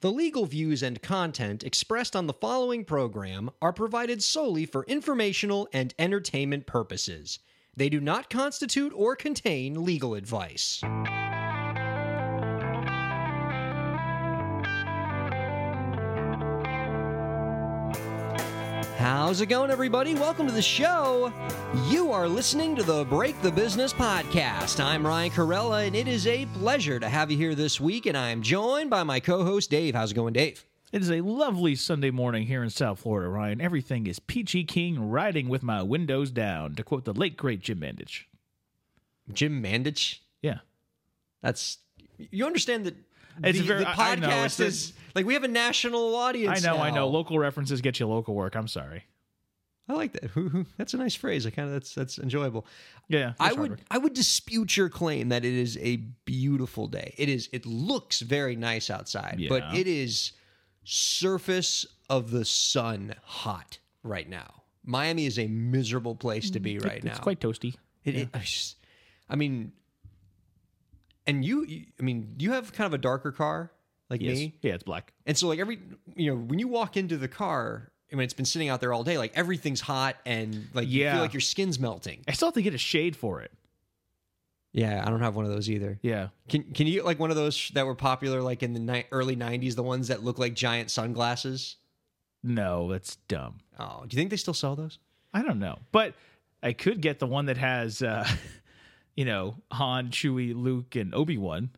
The legal views and content expressed on the following program are provided solely for informational and entertainment purposes. They do not constitute or contain legal advice. How's it going, everybody? Welcome to the show. You are listening to the Break the Business podcast. I'm Ryan Kairalla, and it is a pleasure to have you here this week. And I'm joined by my co host, Dave. How's it going, Dave? It is a lovely Sunday morning here in South Florida, Ryan. Everything is peachy keen, riding with my windows down, to quote the late great Jim Mandich. Jim Mandich? Yeah. That's, you understand that It's the, very- the know, podcast the- is like we have a national audience. I know, I know. Local references get you local work. I'm sorry. I like that. That's a nice phrase. I kind of that's that's enjoyable. Yeah. I would work. I would dispute your claim that it is a beautiful day. It is. It looks very nice outside, but it is surface of the sun hot right now. Miami is a miserable place to be mm, right now. It's quite toasty. It, it- I, just- I mean, and you, you- I mean, you have kind of a darker car like Yes. me, Yeah, it's black. and so like every you know when you walk into the car. I mean, it's been sitting out there all day. Like everything's hot, and like you Yeah. feel like your skin's melting. I still have to get a shade for it. Yeah, I don't have one of those either. Yeah. Can can you get like one of those that were popular like in the ni- early '90s, the ones that look like giant sunglasses? No, that's dumb. Oh, do you think they still sell those? I don't know. But I could get the one that has, uh, you know, Han, Chewie, Luke, and Obi Wan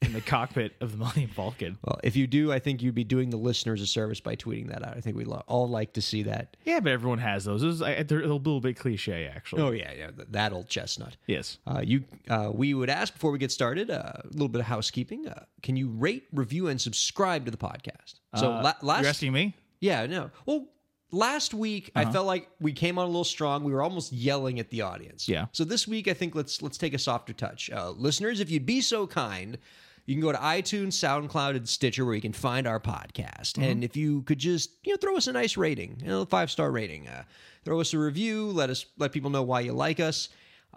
in the cockpit of the Millennium Falcon. Well, if you do, I think you'd be doing the listeners a service by tweeting that out. I think we'd all like to see that. Yeah, but everyone has those. Those- They're a little bit cliche, actually. Oh yeah, yeah, that old chestnut. Yes. Uh, you, uh, we would ask before we get started uh, a little bit of housekeeping. Uh, can you rate, review, and subscribe to the podcast? So Uh, la- last, You're asking me? yeah, no. Well, last week Uh-huh. I felt like we came on a little strong. We were almost yelling at the audience. Yeah. So this week I think let's let's take a softer touch. Uh, listeners, if you'd be so kind, you can go to iTunes, SoundCloud, and Stitcher where you can find our podcast. Mm-hmm. And if you could just you know throw us a nice rating, you know, five star rating, uh, throw us a review, let us let people know why you like us.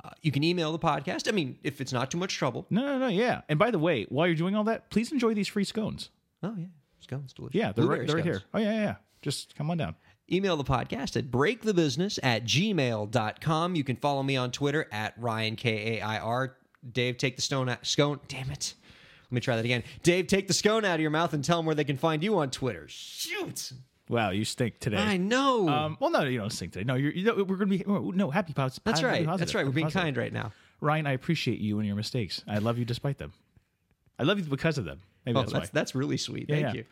Uh, you can email the podcast. I mean, if it's not too much trouble. No, no, no. Yeah. And by the way, while you're doing all that, please enjoy these free scones. Oh yeah, scones delicious. Yeah, they're, right, they're right here. Oh, yeah, yeah, yeah. Just come on down. Email the podcast at breakthebusiness at gmail.com. You can follow me on Twitter at Ryan K A I R. Dave, take the stone out, scone. Damn it. Let me try that again. Dave, take the scone out of your mouth and tell them where they can find you on Twitter. Shoot. Wow, you stink today. I know. Um, well, no, you don't stink today. No, you're, you know, we're going to be, oh, no, happy pos- That's happy right. positive, That's right. We're being positive. kind right now. Ryan, I appreciate you and your mistakes. I love you despite them. I love you because of them. Maybe Oh, that's, that's, that's really sweet. Yeah, Thank yeah. you.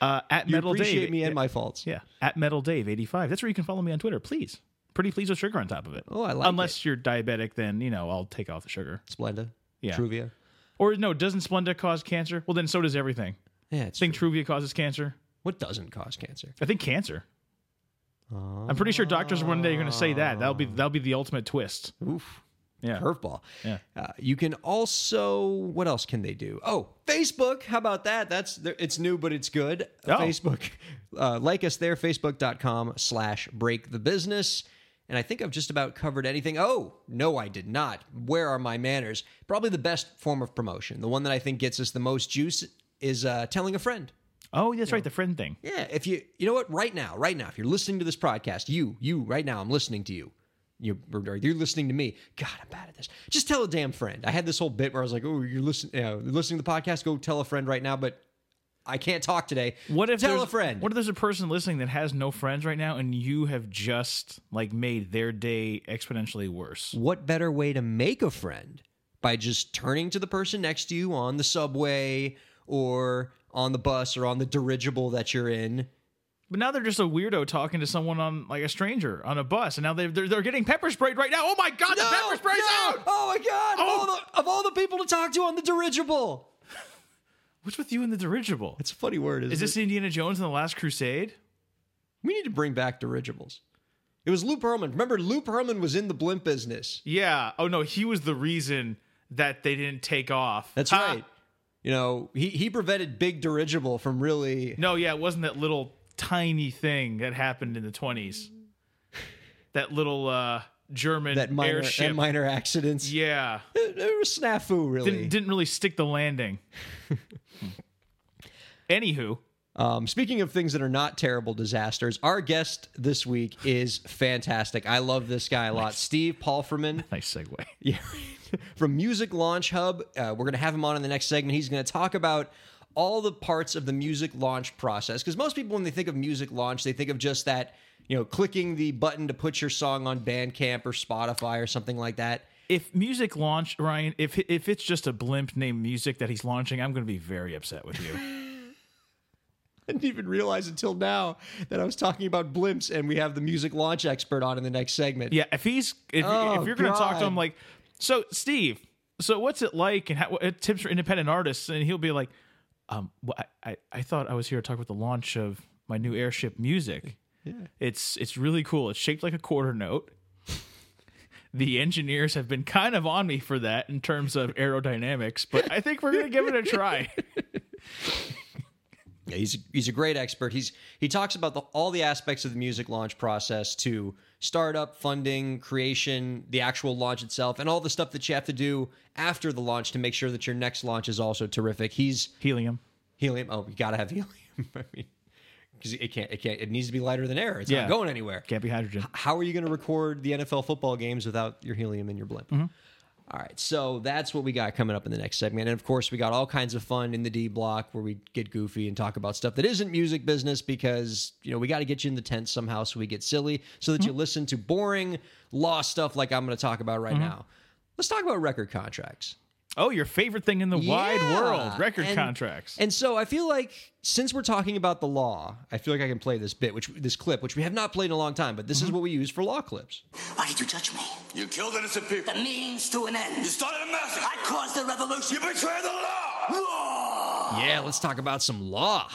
Uh, at You Metal appreciate Dave. me and yeah, my faults. Yeah, at Metal Dave 85. That's where you can follow me on Twitter, please. Pretty please with sugar on top of it. Oh, I like Unless you're diabetic, then, you know, I'll take off the sugar. Splenda. Yeah. Truvia. Or no, doesn't Splenda cause cancer? Well, then so does everything. Yeah, it's I think true. Truvia causes cancer. What doesn't cause cancer? I think cancer. I'm pretty sure doctors one day are going to say that. That'll be that'll be the ultimate twist. Oof. Yeah. Curveball. Yeah. Uh, you can also, what else can they do? Oh, Facebook. How about that? That's it's new, but it's good. Oh. Facebook. Uh, like us there, facebook.com slash break the business. And I think I've just about covered anything. Oh, no, I did not. Where are my manners? Probably the best form of promotion. The one that I think gets us the most juice is uh, telling a friend. Oh, that's right, the friend thing. Yeah, if you you know what, right now, right now, if you're listening to this podcast, you, you, right now, I'm listening to you. You, or you're listening to me. God, I'm bad at this. Just tell a damn friend. I had this whole bit where I was like, "Oh, you're listening, you know, listening to the podcast. Go tell a friend right now." But I can't talk today. What if tell a friend? What if there's a person listening that has no friends right now, and you have just like made their day exponentially worse? what better way to make a friend by just turning to the person next to you on the subway or on the bus or on the dirigible that you're in? But now they're just a weirdo talking to someone on like a stranger on a bus, and now they're they're, they're getting pepper sprayed right now. Oh my god, the pepper spray's no! out! Oh my god! Of, Oh. all the, of all the people to talk to on the dirigible, What's with you in the dirigible? it's a funny word. Isn't Is this it? Indiana Jones and the Last Crusade? We need to bring back dirigibles. It was Lou Pearlman. Remember, Lou Pearlman was in the blimp business. Yeah. Oh no, he was the reason that they didn't take off. That's Ha! right. You know, he, he prevented big dirigible from really. No, yeah, it wasn't that little tiny thing that happened in the twenties. That little uh German That minor, airship. that minor accidents. yeah. It, it was snafu, really. Didn't, didn't really stick the landing. Anywho, Um, speaking of things that are not terrible disasters, our guest this week is fantastic. I love this guy a lot. Steve Palfreyman. nice segue. Yeah. From Music Launch Hub. Uh, we're going to have him on in the next segment. He's going to talk about all the parts of the music launch process. Because most people, when they think of music launch, they think of just that, you know, clicking the button to put your song on Bandcamp or Spotify or something like that. If music launch, Ryan, if if it's just a blimp named music that he's launching, I'm going to be very upset with you. I didn't even realize until now that I was talking about blimps and we have the music launch expert on in the next segment. yeah, if he's if, Oh, if you're going to talk to him like, so Steve, so what's it like and how, uh, what tips for independent artists? And he'll be like, um, I, I I thought I was here to talk about the launch of my new airship music. Yeah. It's it's really cool. It's shaped like a quarter note. The engineers have been kind of on me for that in terms of aerodynamics, but I think we're going to give it a try. Yeah, he's he's a great expert. He's he talks about the, all the aspects of the music launch process to startup, funding, creation, the actual launch itself, and all the stuff that you have to do after the launch to make sure that your next launch is also terrific. He's Helium. helium. Oh, you gotta have helium. I mean, because it can't, it can't, it needs to be lighter than air. It's Yeah. not going anywhere. Can't be hydrogen. How are you going to record the NFL football games without your helium in your blimp? Mm-hmm. All right, so that's what we got coming up in the next segment. And of course, we got all kinds of fun in the D block where we get goofy and talk about stuff that isn't music business because, you know, we got to get you in the tent somehow so we get silly so that you mm-hmm. listen to boring law stuff like I'm going to talk about right mm-hmm. now. Let's talk about record contracts. Oh, your favorite thing in the wide world record And- contracts. And so I feel like since we're talking about the law, I feel like I can play this bit, which this clip, which we have not played in a long time, but this is mm-hmm. what we use for law clips. Why did you touch me? You killed innocent people. The means to an end. You started a massacre. I caused the revolution. You betrayed the law. law. Yeah, let's talk about some law.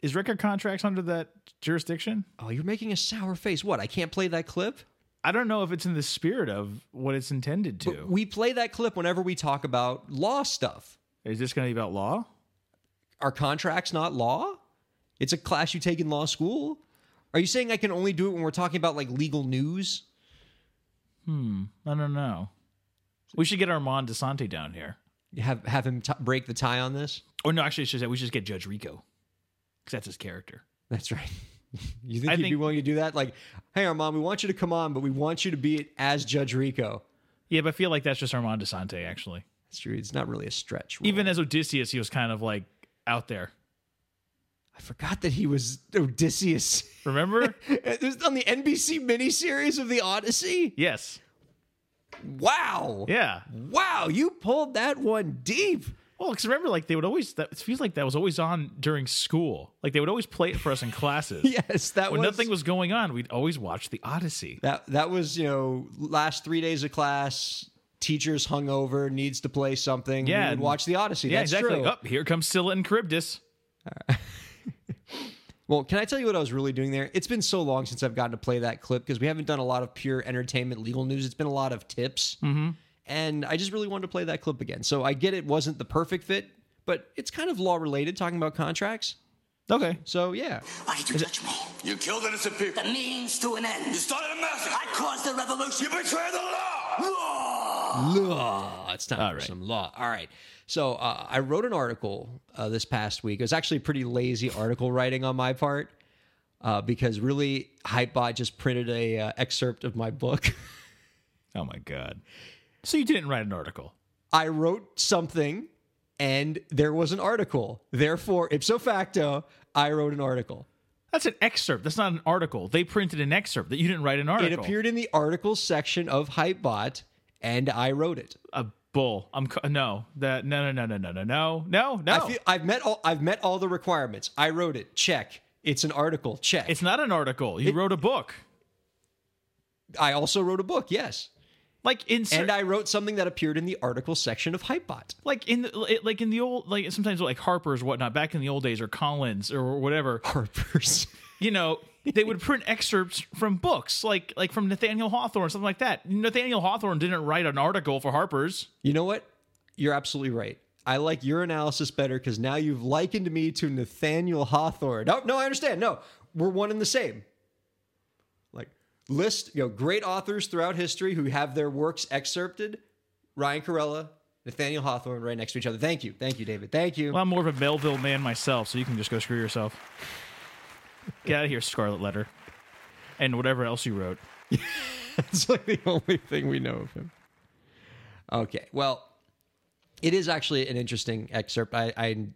Is record contracts under that jurisdiction? Oh, you're making a sour face. What? I can't play that clip? I don't know if it's in the spirit of what it's intended to. We play that clip whenever we talk about law stuff. Is this going to be about law? Are contracts not law? It's a class you take in law school. Are you saying I can only do it when we're talking about like legal news? Hmm, I don't know. We should get Armand Assante down here. Have have him t- break the tie on this? Or no, actually, I should say we should just get Judge Rico because that's his character. That's right. You think I he'd be willing to do that? Like, hey, Armand, we want you to come on, but we want you to be it as Judge Rico. Yeah, but I feel like that's just Armand Assante, actually. That's true. It's not really a stretch. role. Even as Odysseus, he was kind of like out there. I forgot that he was Odysseus. Remember? It was on the NBC miniseries of the Odyssey. yes. Wow. Yeah. Wow, you pulled that one deep. Well, because remember, like they would always. That it feels like that was always on during school. Like they would always play it for us in classes. Yes, that When was nothing was going on, we'd always watch the Odyssey. that. That was you know last three days of class. Teachers hungover needs to play something. Yeah, and- watch the Odyssey. Yeah, That's exactly. true. Up here comes Scylla and Charybdis. Well, can I tell you what I was really doing there? It's been so long since I've gotten to play that clip because we haven't done a lot of pure entertainment legal news. It's been a lot of tips. Mm-hmm. And I just really wanted to play that clip again. So I get it wasn't the perfect fit, but it's kind of law related, talking about contracts. Okay. So yeah. Why did you touch me? You killed innocent people. The means to an end. You started a massacre. I caused the revolution. You betrayed the law. Law. Law. It's time All for right. some law. All right. So uh, I wrote an article uh, this past week. It was actually pretty lazy article writing on my part uh, because really Hypebot just printed a uh, excerpt of my book. Oh my god. So you didn't write an article. I wrote something and there was an article. Therefore, ipso facto, I wrote an article. That's an excerpt. That's not an article. They printed an excerpt that you didn't write an article. It appeared in the article section of Hypebot and I wrote it. a bull. I'm no that no no no no no no no no no. I feel, I've met all I've met all the requirements. I wrote it. Check. It's an article. Check. it's not an article. You wrote a book. I also wrote a book. Yes. Like in cer- And I wrote something that appeared in the article section of Hypebot. like in the, like in the old like sometimes like Harper's or whatnot back in the old days or Collins or whatever. Harper's. You know they would print excerpts from books like like from Nathaniel Hawthorne something like that. Nathaniel Hawthorne didn't write an article for Harper's. You know what? You're absolutely right. I like your analysis better because now you've likened me to Nathaniel Hawthorne. No, no, I understand. No, we're one and the same. List, you know, great authors throughout history who have their works excerpted. Ryan Kairalla, Nathaniel Hawthorne right next to each other. Thank you. Thank you, David. Thank you. Well, I'm more of a Melville man myself, so you can just go screw yourself. Get out of here, Scarlet Letter, and whatever else you wrote. It's like the only thing we know of him. Okay. Well, it is actually an interesting excerpt. I I,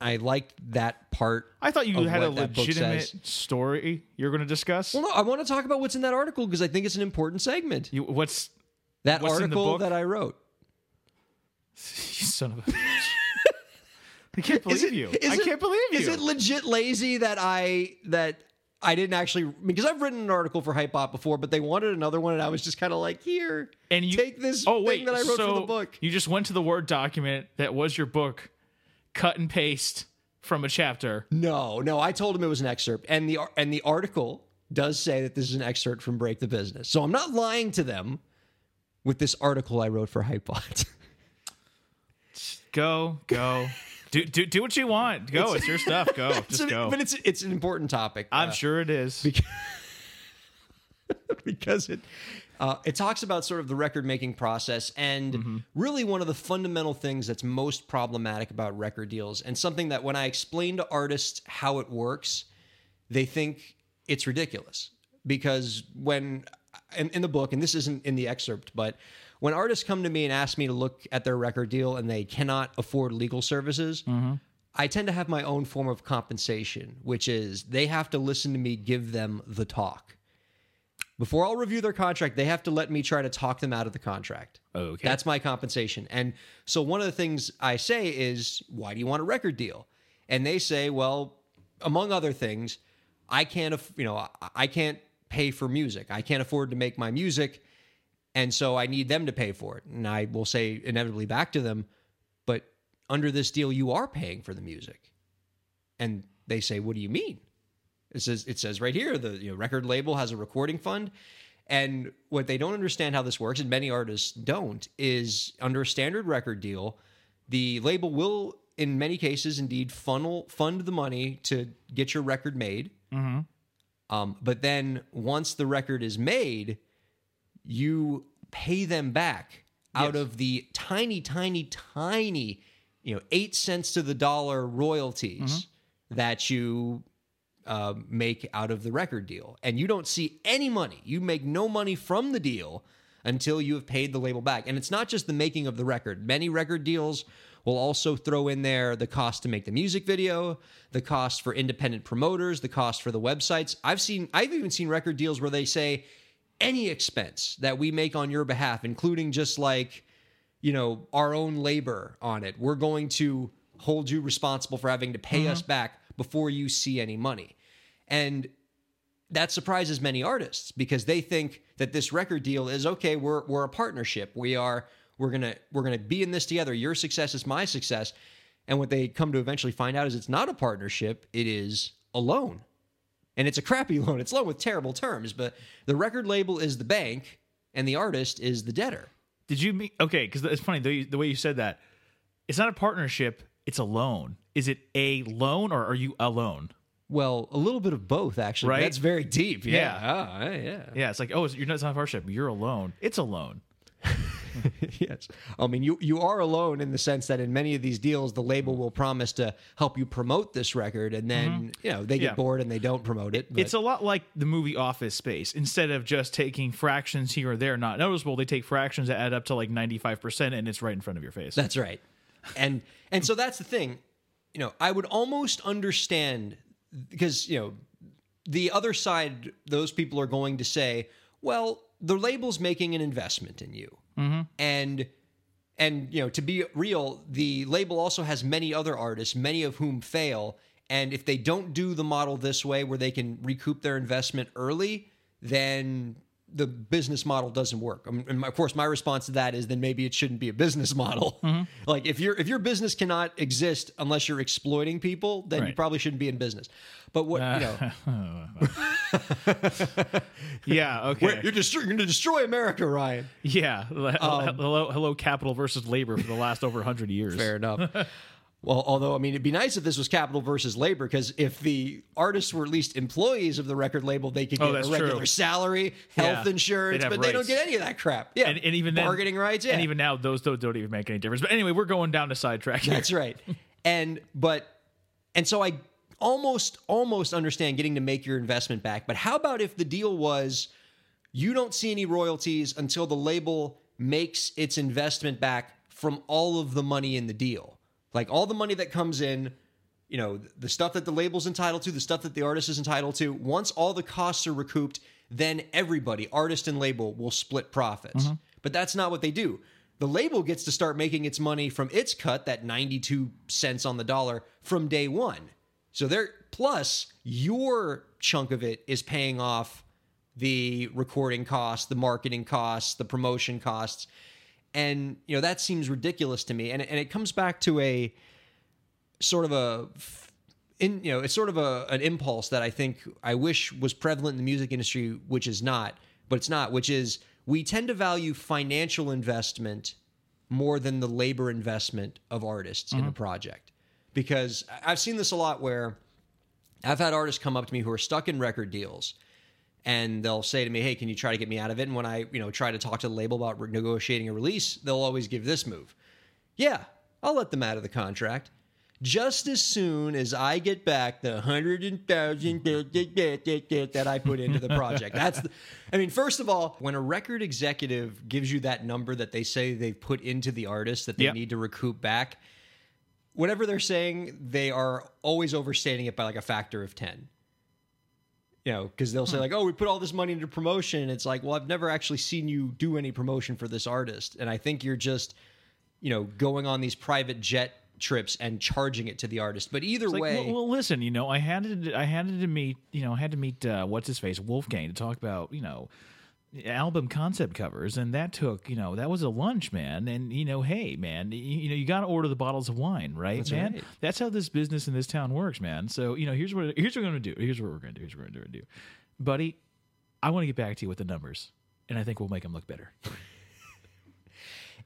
I liked that part. I thought you had a what that book legitimate story you're going to discuss. Well, no, I want to talk about what's in that article because I think it's an important segment. You, what's That what's article that I wrote. you son of a bitch? I can't believe it- you. I it- can't believe you. Is it legit lazy that I that I didn't actually because I've written an article for Hypebot before, but they wanted another one, and I was just kind of like, here, and you take this Oh thing wait, that I wrote so for the book. You just went to the word document that was your book, cut and paste from a chapter. No, no, I told him it was an excerpt, and the and the article does say that this is an excerpt from Break the Business. So I'm not lying to them with this article I wrote for Hypebot. Go, go. do, do do what you want. Go. It's, your stuff. Go. Just an- go. But it's it's an important topic. I'm uh, sure it is. because it uh, it talks about sort of the record making process and really one of the fundamental things that's most problematic about record deals and something that when I explain to artists how it works, they think it's ridiculous because when in, in the book and this isn't in the excerpt, but when artists come to me and ask me to look at their record deal and they cannot afford legal services. I tend to have my own form of compensation, which is they have to listen to me give them the talk. Before I'll review their contract, they have to let me try to talk them out of the contract. Oh, okay. That's my compensation. And so one of the things I say is, why do you want a record deal? And they say, well, among other things, I can't, aff- you know, I- I can't pay for music. I can't afford to make my music. And so I need them to pay for it. And I will say inevitably back to them, but under this deal, you are paying for the music. And they say, what do you mean? It says it says right here the you know, record label has a recording fund, and what they don't understand how this works, and many artists don't, is under a standard record deal, the label will in many cases indeed funnel fund the money to get your record made. Um, but then once the record is made, you pay them back out Yes. of the tiny, tiny, tiny, you know, eight cents to the dollar royalties that you uh, make out of the record deal. And you don't see any money. You make no money from the deal until you have paid the label back. And it's not just the making of the record. Many record deals will also throw in there the cost to make the music video, the cost for independent promoters, the cost for the websites. I've seen I've even seen record deals where they say any expense that we make on your behalf, including just like you know, our own labor on it. We're going to hold you responsible for having to pay us back before you see any money. And that surprises many artists because they think that this record deal is okay, we're we're a partnership. We are we're going to we're going to be in this together. Your success is my success. And what they come to eventually find out is it's not a partnership, it is a loan. And it's a crappy loan. It's loan with terrible terms, but the record label is the bank and the artist is the debtor. Did you mean okay? Because it's funny the, the way you said that. It's not a partnership. It's a loan. Is it a loan or are you alone? Well, a little bit of both, actually. Right? That's very deep. Yeah. Yeah. Ah, yeah. Yeah, it's like oh, it's, you're not it's not a partnership. You're alone. It's a loan. yes. I mean, you you are alone in the sense that in many of these deals, the label will promise to help you promote this record, and then you know they get Yeah. bored and they don't promote it. but- It's a lot like the movie Office Space. Instead of just taking fractions here or there, not noticeable, they take fractions that add up to like 95%, and it's right in front of your face. That's right. And and so that's the thing. You know, I would almost understand because, you know, the other side, those people are going to say, well, the label's making an investment in you. Mm-hmm. And and you know, to be real, the label also has many other artists, many of whom fail. And if they don't do the model this way where they can recoup their investment early, then the business model doesn't work. Um, and of course, my response to that is then maybe it shouldn't be a business model. Mm-hmm. Like if your if your business cannot exist unless you're exploiting people, then you probably shouldn't be in business. But what you know, yeah, okay. you're, destro- you're going to destroy America, Ryan. yeah. Hello, um, hello, hello, capital versus labor for the last over 100 years. Fair enough. Well, although I mean, it'd be nice if this was capital versus labor, because if the artists were at least employees of the record label, they could Oh, get that's a regular true. salary, health Yeah. insurance, but they don't get any of that crap. Yeah, and, and even then, bargaining rights. Yeah, and even now, those don't, don't even make any difference. But anyway, we're going down to sidetrack. Here. That's right. And but and so I almost almost understand getting to make your investment back. But how about if the deal was you don't see any royalties until the label makes its investment back from all of the money in the deal. Like all the money that comes in, you know, the stuff that the label's entitled to, the stuff that the artist is entitled to, once all the costs are recouped, then everybody, artist and label, will split profits. Mm-hmm. But that's not what they do. The label gets to start making its money from its cut, that 92 cents on the dollar, from day one. So there, plus your chunk of it is paying off the recording costs, the marketing costs, the promotion costs. And, you know, that seems ridiculous to me. And, and it comes back to a sort of a in you know it's sort of a an impulse that I think I wish was prevalent in the music industry, which is not, but it's not, which is we tend to value financial investment more than the labor investment of artists in a mm-hmm. project. Because I've seen this a lot where I've had artists come up to me who are stuck in record deals and they'll say to me, "Hey, can you try to get me out of it?" And when I, you know, try to talk to the label about negotiating a release, they'll always give this move. Yeah, I'll let them out of the contract. Just as soon as I get back the hundred and thousand that I put into the project. That's the, I mean, first of all, when a record executive gives you that number that they say they've put into the artist that they Yep. need to recoup back, whatever they're saying, they are always overstating it by like a factor of 10 you know, because they'll say like, "Oh, we put all this money into promotion." And it's like, well, I've never actually seen you do any promotion for this artist, and I think you're just, you know, going on these private jet trips and charging it to the artist. But either like, way, well, well, listen, you know, I had to, I had to meet, you know, I had to meet uh, what's his face, Wolfgang, to talk about, you know, album concept covers, and that took, you know, that was a lunch, man. And you know, hey, man, you, you know, you got to order the bottles of wine, right, That's man? right. That's how this business in this town works, man. So you know, here's what here's what we're gonna do. Here's what we're gonna do. Here's what we're gonna do, buddy. I want to get back to you with the numbers, and I think we'll make them look better.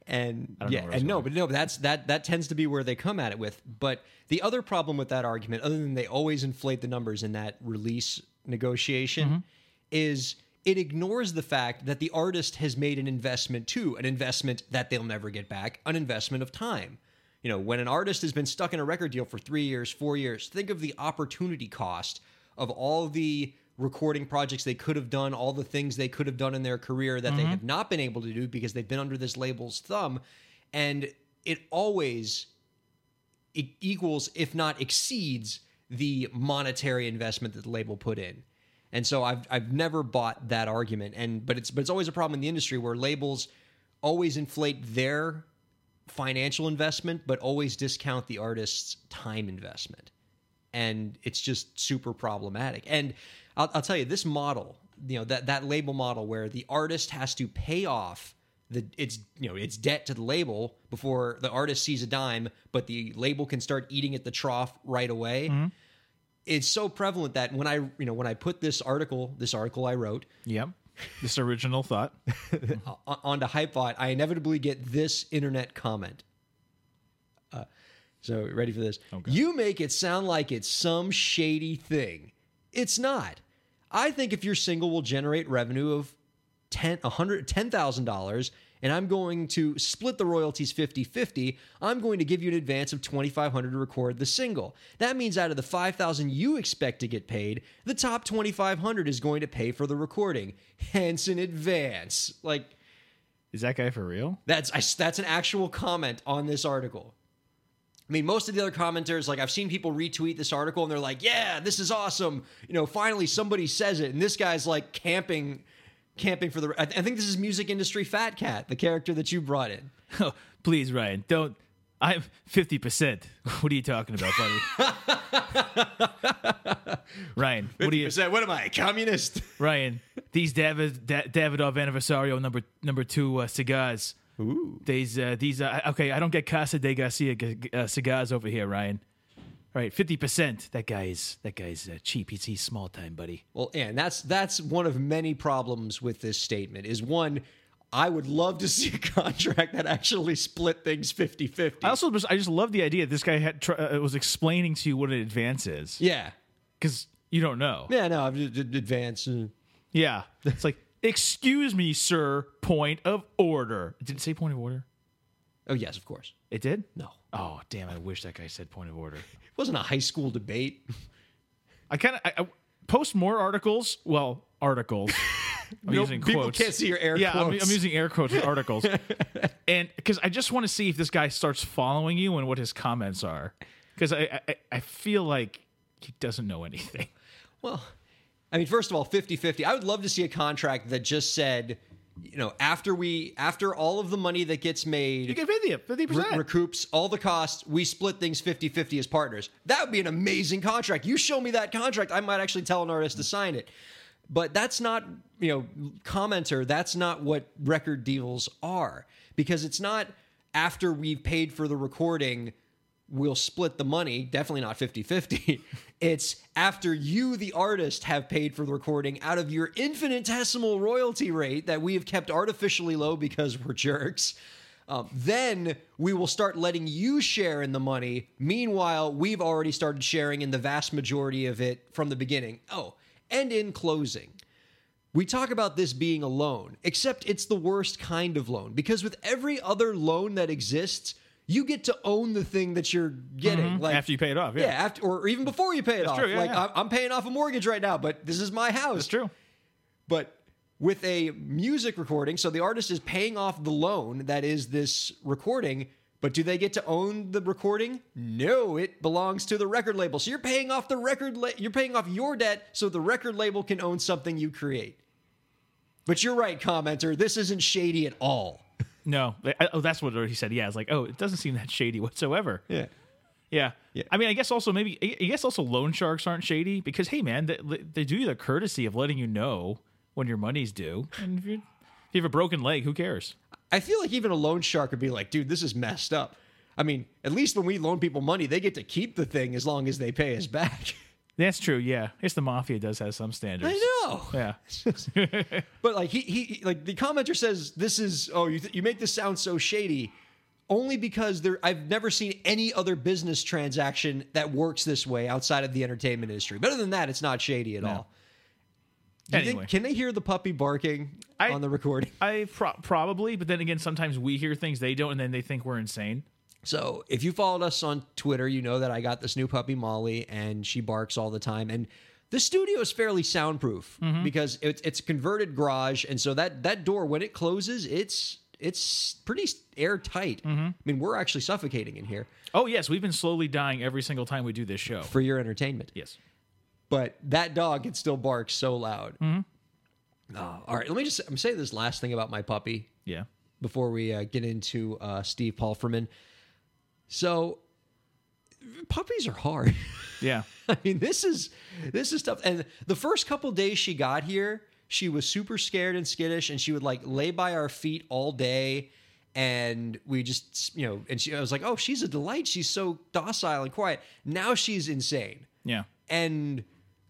and yeah, where I was and no, but no, but that's that that tends to be where they come at it with. But the other problem with that argument, other than they always inflate the numbers in that release negotiation, Mm-hmm. is it ignores the fact that the artist has made an investment too, an investment that they'll never get back, an investment of time. You know, when an artist has been stuck in a record deal for three years, four years, think of the opportunity cost of all the recording projects they could have done, all the things they could have done in their career that they mm-hmm. have not been able to do because they've been under this label's thumb. And it always equals, if not exceeds, the monetary investment that the label put in. And so I've I've never bought that argument. And but it's but it's always a problem in the industry where labels always inflate their financial investment, but always discount the artist's time investment. And it's just super problematic. And I'll, I'll tell you, this model, you know, that that label model where the artist has to pay off the its you know its debt to the label before the artist sees a dime, but the label can start eating at the trough right away. Mm-hmm. It's so prevalent that when I you know when I put this article, this article I wrote Yep, this original thought. onto Hypebot, I inevitably get this internet comment. Uh, so, ready for this? You make it sound like it's some shady thing. It's not. I think if your single will generate revenue of ten, a hundred, ten thousand dollars, and I'm going to split the royalties 50-50, I'm going to give you an advance of twenty five hundred to record the single. That means out of the five thousand you expect to get paid, the top twenty five hundred is going to pay for the recording, hence an advance. Like Is that guy for real? that's I, that's an actual comment on this article. I mean, most of the other commenters, like I've seen people retweet this article and they're like, "Yeah, this is awesome." You know, finally somebody says it, and this guy's like camping, camping for the. I, I think this is music industry fat cat, the character that you brought in. Oh, please, Ryan, don't. I'm fifty percent. What are you talking about, buddy? Ryan, what are you? What am I, a communist? Ryan, these David da- Davidoff Anniversario number number two uh, cigars. Ooh. These uh, these uh, okay. I don't get Casa de Garcia g- uh, cigars over here, Ryan. All right, fifty percent. That guy is that guy's uh, cheap. He's he's small time, buddy. Well, and that's that's one of many problems with this statement. Is one, I would love to see a contract that actually split things 50-50. I also just I just love the idea this guy had tr- uh, was explaining to you what an advance is yeah. because you don't know. Yeah, no, I'm just advanced. uh, Yeah, it's like excuse me, sir. Point of order. Did it say point of order? Oh, yes, of course. It did. No. Oh damn! I wish that guy said point of order. It wasn't a high school debate. I kind of I, I post more articles. Well, articles. I'm No, using people quotes. can't see your air yeah, I'm, quotes. I'm using air quotes with articles, and because I just want to see if this guy starts following you and what his comments are, because I, I I feel like he doesn't know anything. Well, I mean, first of all, 50-50. I would love to see a contract that just said, you know, after we after all of the money that gets made You get 50 50 re- percent. recoups all the costs, we split things 50-50 as partners. That would be an amazing contract. You show me that contract, I might actually tell an artist to sign it. But that's not, you know, commenter, that's not what record deals are because it's not after we've paid for the recording we'll split the money, definitely not 50-50. It's after you the artist have paid for the recording out of your infinitesimal royalty rate that we have kept artificially low because we're jerks. Um, then we will start letting you share in the money. Meanwhile, we've already started sharing in the vast majority of it from the beginning. Oh, and in closing, we talk about this being a loan, except it's the worst kind of loan because with every other loan that exists, you get to own the thing that you're getting. Mm-hmm. Like after you pay it off, yeah. after or even mm-hmm. before you pay it off. true, yeah, like yeah. I'm- I'm paying off a mortgage right now, but this is my house. That's true. But with a music recording, so the artist is paying off the loan that is this recording, but do they get to own the recording? No, it belongs to the record label. So you're paying off the record la- you're paying off your debt so the record label can own something you create. But you're right, commenter, this isn't shady at all. No, I- oh, that's what he said. Yeah, it's like, oh, it doesn't seem that shady whatsoever. Yeah. Yeah. Yeah. I mean, I guess also maybe I guess also loan sharks aren't shady because hey, man, they, they do you the courtesy of letting you know when your money's due, and if you if you have a broken leg, who cares? I feel like even a loan shark would be like, dude, this is messed up. I mean, at least when we loan people money, they get to keep the thing as long as they pay us back. That's true. Yeah, I guess the mafia does have some standards. I know. Yeah. But like he, he like the commenter says this is oh you th- you make this sound so shady only because there I've never seen any other business transaction that works this way outside of the entertainment industry. But other than that, it's not shady at all. You think- Anyway. can they hear the puppy barking I- on the recording? I pro- probably, but then again, sometimes we hear things they don't, and then they think we're insane. So if you followed us on Twitter, you know that I got this new puppy Molly, and she barks all the time. And the studio is fairly soundproof because it's it's a converted garage, and so that that door when it closes, it's it's pretty airtight. I mean, we're actually suffocating in here Oh yes, we've been slowly dying every single time we do this show. for your entertainment. Yes. But that dog can still bark so loud. Oh, all right, let me just I'm say this last thing about my puppy. Yeah. before we uh, get into uh, Steve Palfreyman. So puppies are hard. Yeah. I mean, this is this is tough. And the first couple days she got here, she was super scared and skittish, and she would like lay by our feet all day. And we just, you know, and she, I was like, oh, she's a delight. She's so docile and quiet. Now she's insane Yeah. and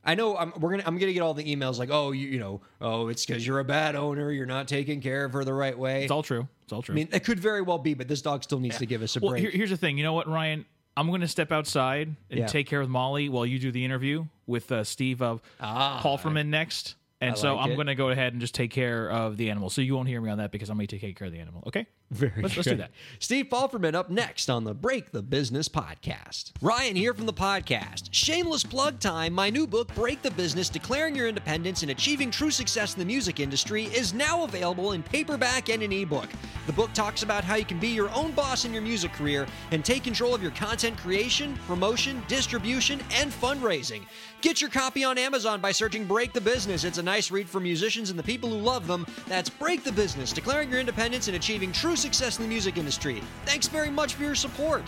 I know I'm we're gonna I'm gonna get all the emails like oh you you know oh it's because you're a bad owner you're not taking care of her the right way. It's all true. It's all true. I mean it could very well be, but this dog still needs to give us a well, break. here, here's the thing. You know what, Ryan? I'm going to step outside and Yeah. take care of Molly while you do the interview with uh, Steve of Ah. Palfreyman next. And so I'm going to go ahead and just take care of the animal. So you won't hear me on that because I'm going to take care of the animal. Okay? Very let's, let's do that. Steve Palfreyman up next on the Break the Business podcast. Ryan here from the podcast. Shameless plug time. My new book, Break the Business Declaring Your Independence and Achieving True Success in the Music Industry, is now available in paperback and an ebook. The book talks about how you can be your own boss in your music career and take control of your content creation, promotion, distribution, and fundraising. Get your copy on Amazon by searching Break the Business. It's a nice read for musicians and the people who love them. That's Break the Business, declaring your independence and achieving true success in the music industry. Thanks very much for your support.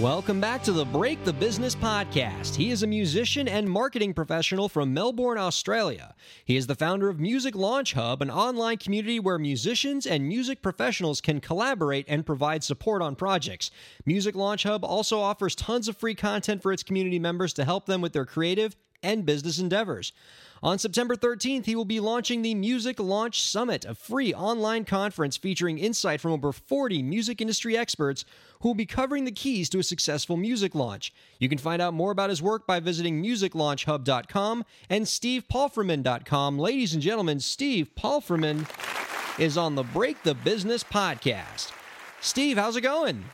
Welcome back to the Break the Business podcast. He is a musician and marketing professional from Melbourne, Australia. He is the founder of Music Launch Hub, an online community where musicians and music professionals can collaborate and provide support on projects. Music Launch Hub also offers tons of free content for its community members to help them with their creative and business endeavors. On September 13th, he will be launching the Music Launch Summit, a free online conference featuring insight from over 40 music industry experts who will be covering the keys to a successful music launch. You can find out more about his work by visiting musiclaunchhub.com and stevepalfreyman.com. Ladies and gentlemen, Steve Palfreyman is on the Break the Business podcast. Steve, how's it going?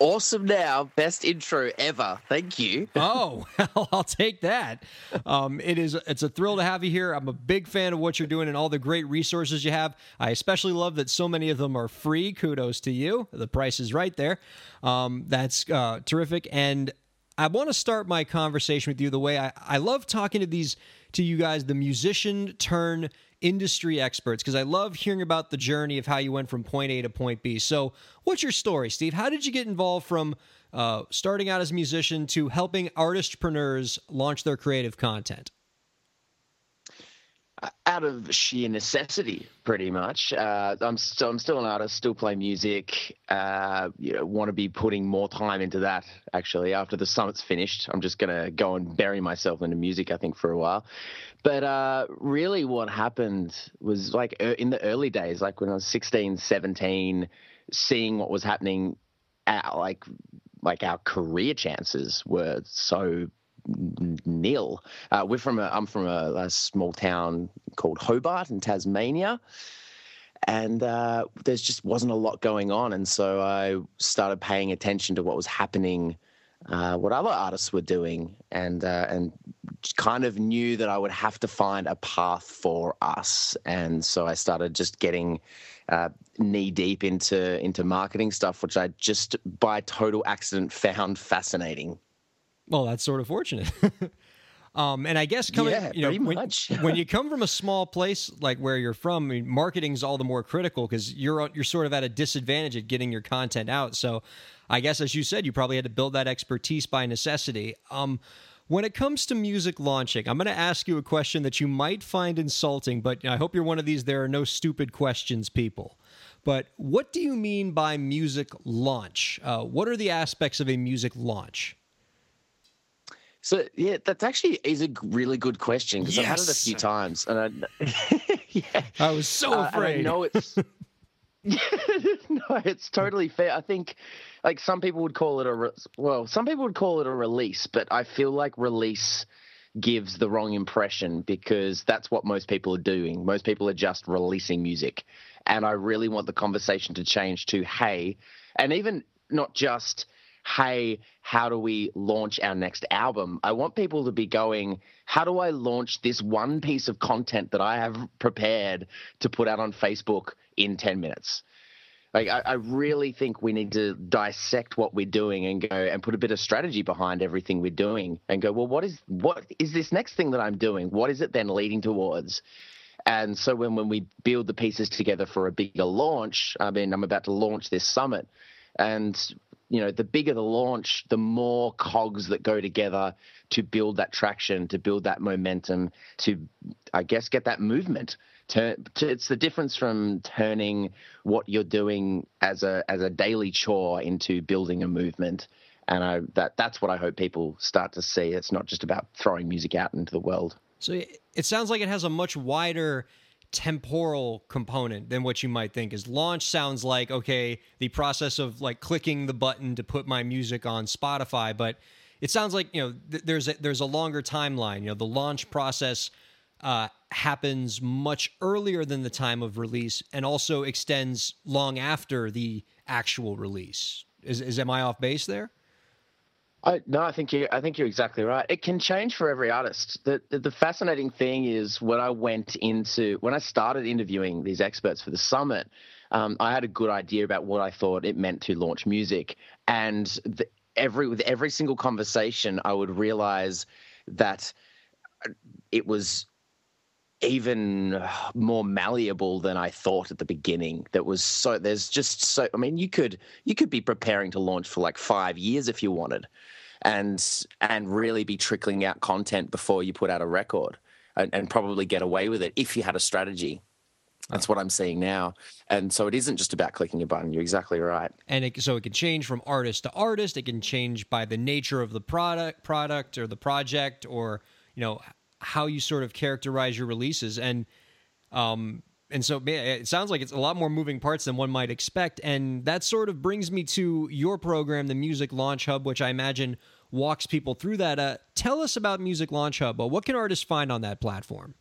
Awesome now, best intro ever. Thank you. Oh, well, I'll take that. Um, it is. It's a thrill to have you here. I'm a big fan of what you're doing and all the great resources you have. I especially love that so many of them are free. Kudos to you. The price is right there. Um, that's uh, terrific. And I want to start my conversation with you the way I, I love talking to these to you guys, the musician turn industry experts, because I love hearing about the journey of how you went from point A to point B. So, what's your story, Steve? How did you get involved from uh, starting out as a musician to helping artistpreneurs launch their creative content? Out of sheer necessity, pretty much. Uh, I'm still I'm still an artist, still play music. Uh, you know, want to be putting more time into that. Actually, after the summit's finished, I'm just gonna go and bury myself into music. I think for a while. But uh, really, what happened was like in the early days, like when I was 16, 17, seeing what was happening, at, like like our career chances were so nil. Uh, we're from a, I'm from a, a, small town called Hobart in Tasmania, and uh, there's just wasn't a lot going on, and so I started paying attention to what was happening, uh, what other artists were doing, and uh, and kind of knew that I would have to find a path for us, and so I started just getting. Uh, knee deep into into marketing stuff, which I just by total accident found fascinating. Well, that's sort of fortunate. um, and I guess coming, yeah, you know, when, much. when, you come from a small place like where you're from, I mean, marketing's all the more critical because you're you're sort of at a disadvantage at getting your content out. So, I guess as you said, you probably had to build that expertise by necessity. Um, when it comes to music launching, I'm going to ask you a question that you might find insulting, but I hope you're one of these there are no stupid questions people. But what do you mean by music launch? Uh, what are the aspects of a music launch? So yeah, that's actually is a really good question because yes. I've had it a few times, and I, yeah, I was so uh, afraid. I know it's no, it's totally fair. I think like some people would call it a re- well, some people would call it a release, but I feel like release gives the wrong impression because that's what most people are doing. Most people are just releasing music, and I really want the conversation to change to hey, and even not just hey, how do we launch our next album? I want people to be going, how do I launch this one piece of content that I have prepared to put out on Facebook in 10 minutes? Like, I, I really think we need to dissect what we're doing and go and put a bit of strategy behind everything we're doing and go, well, what is what is this next thing that I'm doing? What is it then leading towards? And so when, when we build the pieces together for a bigger launch, I mean, I'm about to launch this summit, and you know, the bigger the launch, the more cogs that go together to build that traction, to build that momentum, to, I guess, get that movement. Turn, it's the difference from turning what you're doing as a as a daily chore into building a movement. And I, that that's what I hope people start to see. It's not just about throwing music out into the world. So it sounds like it has a much wider temporal component than what you might think. Is launch sounds like okay the process of like clicking the button to put my music on spotify but it sounds like you know th- there's a, there's a longer timeline. You know the launch process uh, happens much earlier than the time of release and also extends long after the actual release. Is, is am i off base there I, no, I think you. I think you're exactly right. It can change for every artist. The, the, the fascinating thing is when I went into when I started interviewing these experts for the summit, um, I had a good idea about what I thought it meant to launch music, and the, every with every single conversation, I would realize that it was even uh, more malleable than I thought at the beginning. That was so there's just so I mean you could you could be preparing to launch for like 5 years if you wanted and and really be trickling out content before you put out a record and, and probably get away with it if you had a strategy. That's what I'm seeing now. And so it isn't just about clicking a button. You're exactly right. and it, so it can change from artist to artist. It can change by the nature of the product, product or the project, or you know how you sort of characterize your releases. And um, and so it sounds like it's a lot more moving parts than one might expect. And that sort of brings me to your program, the Music Launch Hub, which I imagine walks people through that. Uh, tell us about Music Launch Hub. What can artists find on that platform?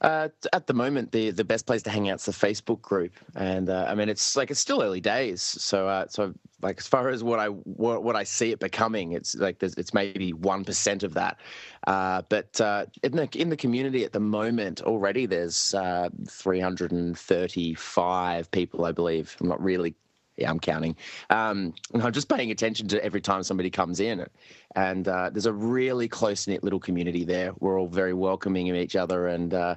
Uh, at the moment, the the best place to hang out is the Facebook group, and uh, I mean it's like it's still early days. So uh, so like as far as what I what, what I see it becoming, it's like it's maybe one percent of that. Uh, but uh, in the in the community at the moment already, there's uh, 335 people, I believe. I'm not really yeah, I'm counting. Um, and I'm just paying attention to every time somebody comes in. And uh, there's a really close knit little community there. We're all very welcoming of each other. And uh,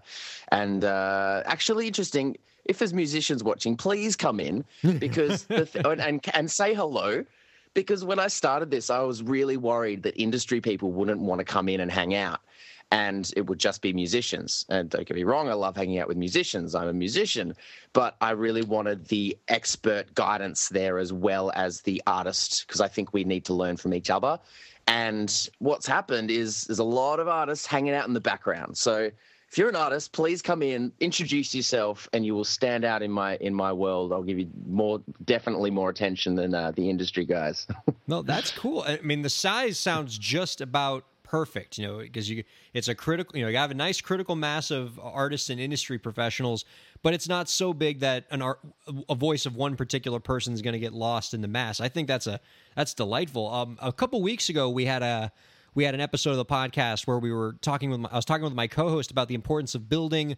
and uh, actually interesting. If there's musicians watching, please come in because the th- and, and and say hello. Because when I started this, I was really worried that industry people wouldn't want to come in and hang out and it would just be musicians. And don't get me wrong, I love hanging out with musicians. I'm a musician, but I really wanted the expert guidance there as well as the artist because I think we need to learn from each other. And what's happened is there's a lot of artists hanging out in the background. So if you're an artist, please come in, introduce yourself, and you will stand out in my in my world. I'll give you more, definitely more attention than uh, the industry guys. No, that's cool. I mean, the size sounds just about perfect, you know, because you it's a critical, you know, you have a nice critical mass of artists and industry professionals, but it's not so big that an art, a voice of one particular person is going to get lost in the mass. I think that's a that's delightful. Um, a couple weeks ago, we had a we had an episode of the podcast where we were talking with my, I was talking with my co-host about the importance of building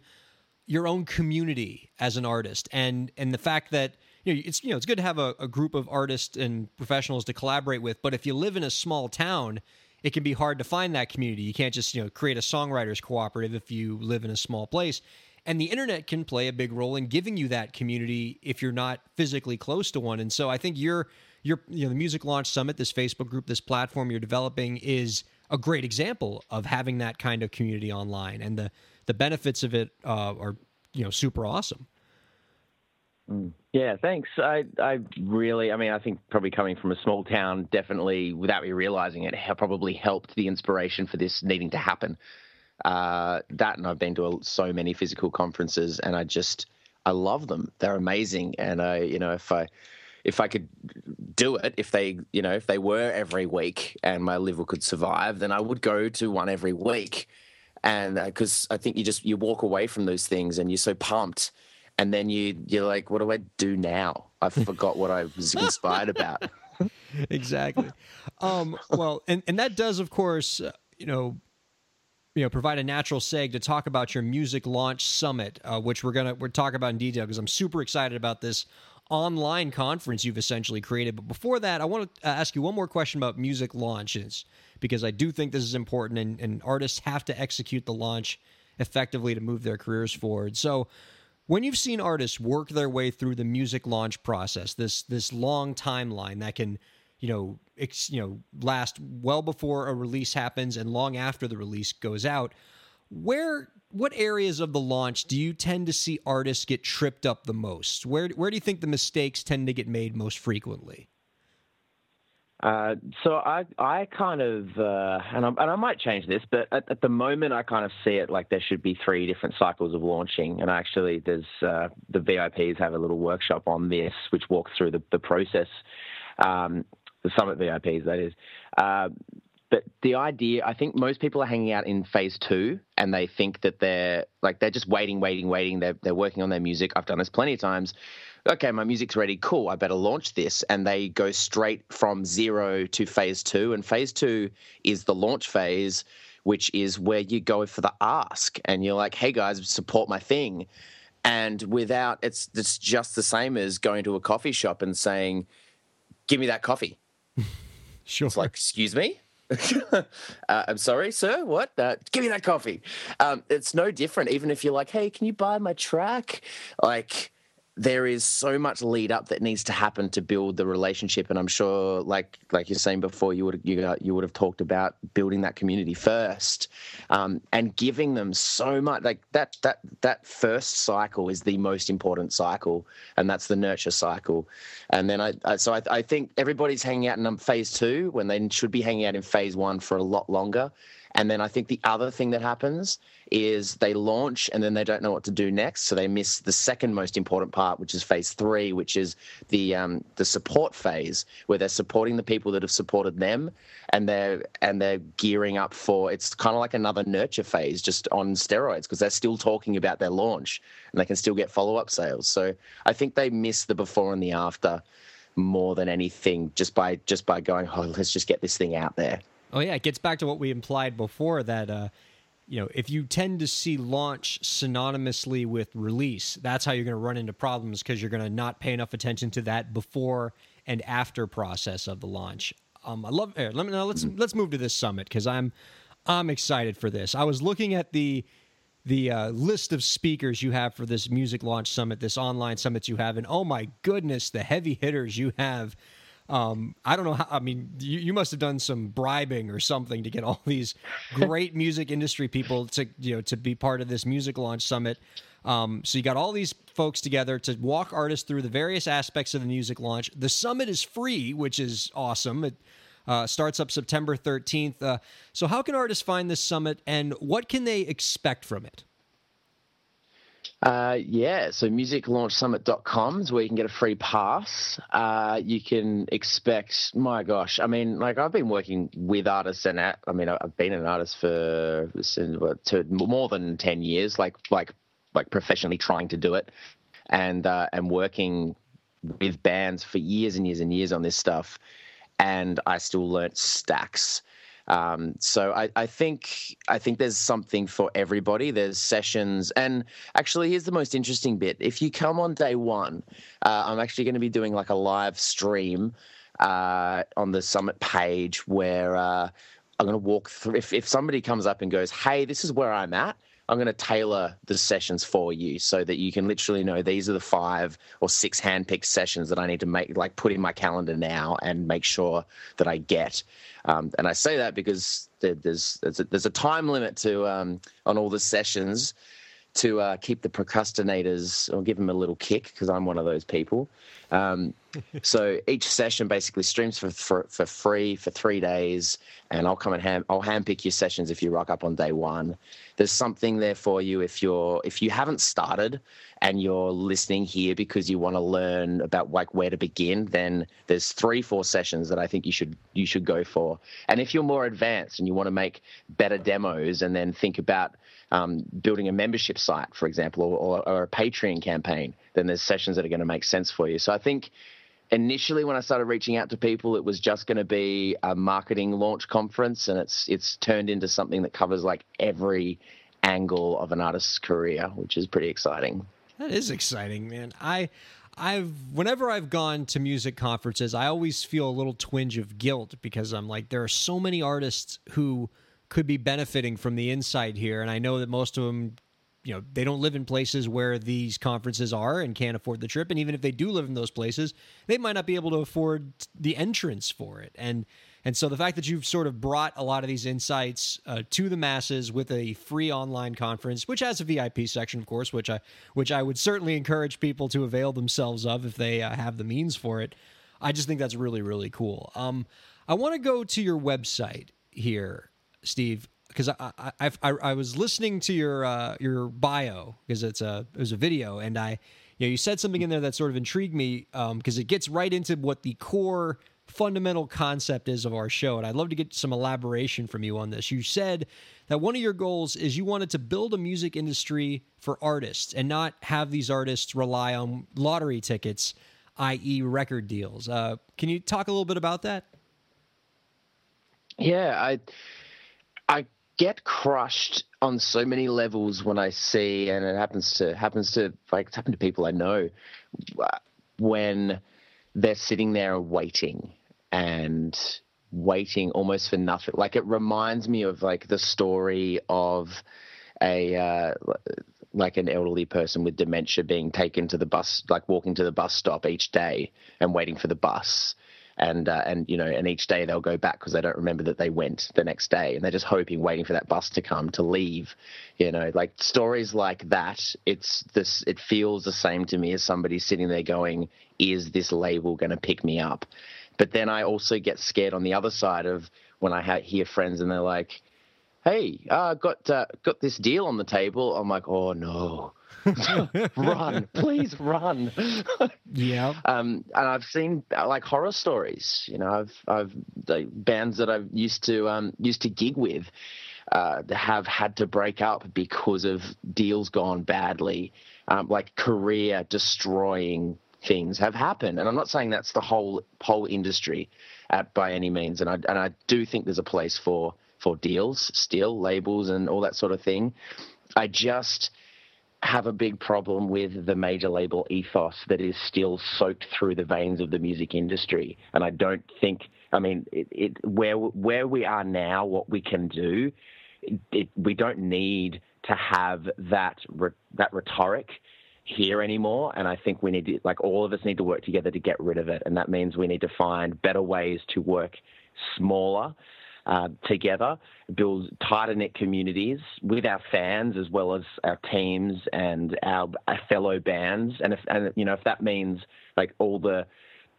your own community as an artist and and the fact that you know it's you know it's good to have a, a group of artists and professionals to collaborate with but if you live in a small town it can be hard to find that community. You can't just you know create a songwriters cooperative if you live in a small place. And the internet can play a big role in giving you that community if you're not physically close to one. And so i think your your you know the music launch summit this facebook group this platform you're developing is a great example of having that kind of community online. And the the benefits of it uh, are you know super awesome Yeah, thanks. I I really, I mean, I think probably coming from a small town, definitely without me realizing it, probably helped the inspiration for this needing to happen. Uh, that and I've been to a, so many physical conferences, and I just I love them. They're amazing, and I you know if I if I could do it, if they you know if they were every week and my liver could survive, then I would go to one every week. And because I think you just you walk away from those things and you're so pumped and then you you're like, what do I do now? I forgot what I was inspired about. exactly. Um, well, and and that does, of course, uh, you know, you know, provide a natural seg to talk about your music launch summit, uh, which we're gonna we're talk about in detail because I'm super excited about this online conference you've essentially created. But before that, I want to ask you one more question about music launches because I do think this is important, and, and artists have to execute the launch effectively to move their careers forward. So when you've seen artists work their way through the music launch process, this this long timeline that can, you know, ex, you know, last well before a release happens and long after the release goes out, where what areas of the launch do you tend to see artists get tripped up the most? Where where do you think the mistakes tend to get made most frequently? Uh, so I, I kind of, uh, and, I, and I might change this, but at, at, the moment I kind of see it like there should be three different cycles of launching. And actually, there's uh, the VIPs have a little workshop on this, which walks through the, the process. Um, the Summit VIPs, that is. Uh, but the idea, I think most people are hanging out in phase two, and they think that they're like they're just waiting, waiting, waiting. They're they're working on their music. I've done this plenty of times okay, my music's ready, cool, I better launch this. And they go straight from zero to phase two. And phase two is the launch phase, which is where you go for the ask and you're like, hey guys, support my thing. And without, it's, it's just the same as going to a coffee shop and saying, give me that coffee. Sure. It's like, excuse me? uh, I'm sorry, sir. What? Uh, give me that coffee. Um, it's no different. Even if you're like, hey, can you buy my track? Like, there is so much lead up that needs to happen to build the relationship, and I'm sure, like like you're saying before, you would you you would have talked about building that community first, um, and giving them so much. Like that that that first cycle is the most important cycle, and that's the nurture cycle. And then I, I so I, I think everybody's hanging out in um, phase two when they should be hanging out in phase one for a lot longer. And then I think the other thing that happens is they launch and then they don't know what to do next, so they miss the second most important part, which is phase three, which is the um, the support phase, where they're supporting the people that have supported them, and they're and they're gearing up for. It's kind of like another nurture phase, just on steroids, because they're still talking about their launch and they can still get follow up sales. So I think they miss the before and the after more than anything, just by just by going, oh, let's just get this thing out there. Oh yeah, it gets back to what we implied before that uh, you know if you tend to see launch synonymously with release, that's how you're going to run into problems because you're going to not pay enough attention to that before and after process of the launch. Um, I love. Here, let me now let's let's move to this summit because I'm I'm excited for this. I was looking at the the uh, list of speakers you have for this music launch summit, this online summit you have, and oh my goodness, the heavy hitters you have. Um, I don't know how. I mean, you, you must have done some bribing or something to get all these great music industry people to you know to be part of this music launch summit. Um, so you got all these folks together to walk artists through the various aspects of the music launch. The summit is free, which is awesome. It uh, starts up September 13th. Uh, so how can artists find this summit, and what can they expect from it? Uh, yeah, so musiclaunchsummit.com is where you can get a free pass. Uh, you can expect, my gosh, I mean, like I've been working with artists and at, I mean, I've been an artist for more than 10 years, like, like, like professionally trying to do it and, uh, and working with bands for years and years and years on this stuff. And I still learnt stacks um, so I, I, think I think there's something for everybody. There's sessions, and actually, here's the most interesting bit. If you come on day one, uh, I'm actually going to be doing like a live stream uh, on the summit page where uh, I'm going to walk through. If, if somebody comes up and goes, "Hey, this is where I'm at," I'm going to tailor the sessions for you so that you can literally know these are the five or six handpicked sessions that I need to make, like put in my calendar now and make sure that I get. Um, and I say that because there's there's a, there's a time limit to um, on all the sessions to uh, keep the procrastinators or give them a little kick because I'm one of those people. Um, so each session basically streams for, for, for free for three days, and I'll come and hand I'll handpick your sessions if you rock up on day one. There's something there for you if you're if you haven't started and you're listening here because you want to learn about like where to begin. Then there's three four sessions that I think you should you should go for. And if you're more advanced and you want to make better demos and then think about um, building a membership site, for example, or, or, or a Patreon campaign, then there's sessions that are going to make sense for you. So I think initially when I started reaching out to people, it was just going to be a marketing launch conference, and it's it's turned into something that covers like every angle of an artist's career, which is pretty exciting. That is exciting, man. I I've whenever I've gone to music conferences, I always feel a little twinge of guilt because I'm like there are so many artists who could be benefiting from the insight here. And I know that most of them you know they don't live in places where these conferences are and can't afford the trip. And even if they do live in those places they might not be able to afford the entrance for it. And and so the fact that you've sort of brought a lot of these insights uh, to the masses with a free online conference which has a vip section of course which i which i would certainly encourage people to avail themselves of if they uh, have the means for it i just think that's really really cool. Um, i want to go to your website here steve because I, I, I I was listening to your uh, your bio because it's a it was a video and I you know you said something in there that sort of intrigued me because um, it gets right into what the core fundamental concept is of our show and I'd love to get some elaboration from you on this. You said that one of your goals is you wanted to build a music industry for artists and not have these artists rely on lottery tickets, i.e., record deals. Uh, can you talk a little bit about that? Yeah, I I get crushed on so many levels when I see, and it happens to happens to like it's happened to people I know when they're sitting there waiting and waiting almost for nothing. Like it reminds me of like the story of a uh, like an elderly person with dementia being taken to the bus, like walking to the bus stop each day and waiting for the bus. And uh, and you know, and each day they'll go back because they don't remember that they went the next day, and they're just hoping, waiting for that bus to come to leave. You know, like stories like that. It's this. It feels the same to me as somebody sitting there going, "Is this label going to pick me up?" But then I also get scared on the other side of when I ha- hear friends and they're like, "Hey, uh, got uh, got this deal on the table." I'm like, "Oh no." run, please run. Yeah. um, and I've seen uh, like horror stories. You know, I've I've the bands that I've used to um, used to gig with uh, have had to break up because of deals gone badly, um, like career destroying things have happened. And I'm not saying that's the whole whole industry at by any means. And I and I do think there's a place for for deals, still labels, and all that sort of thing. I just have a big problem with the major label ethos that is still soaked through the veins of the music industry. And I don't think, I mean, it, it where where we are now, what we can do, it, we don't need to have that re, that rhetoric here anymore. And I think we need to, like, all of us need to work together to get rid of it. And that means we need to find better ways to work smaller uh, together, build tighter knit communities with our fans as well as our teams and our, our fellow bands. And if and you know if that means like all the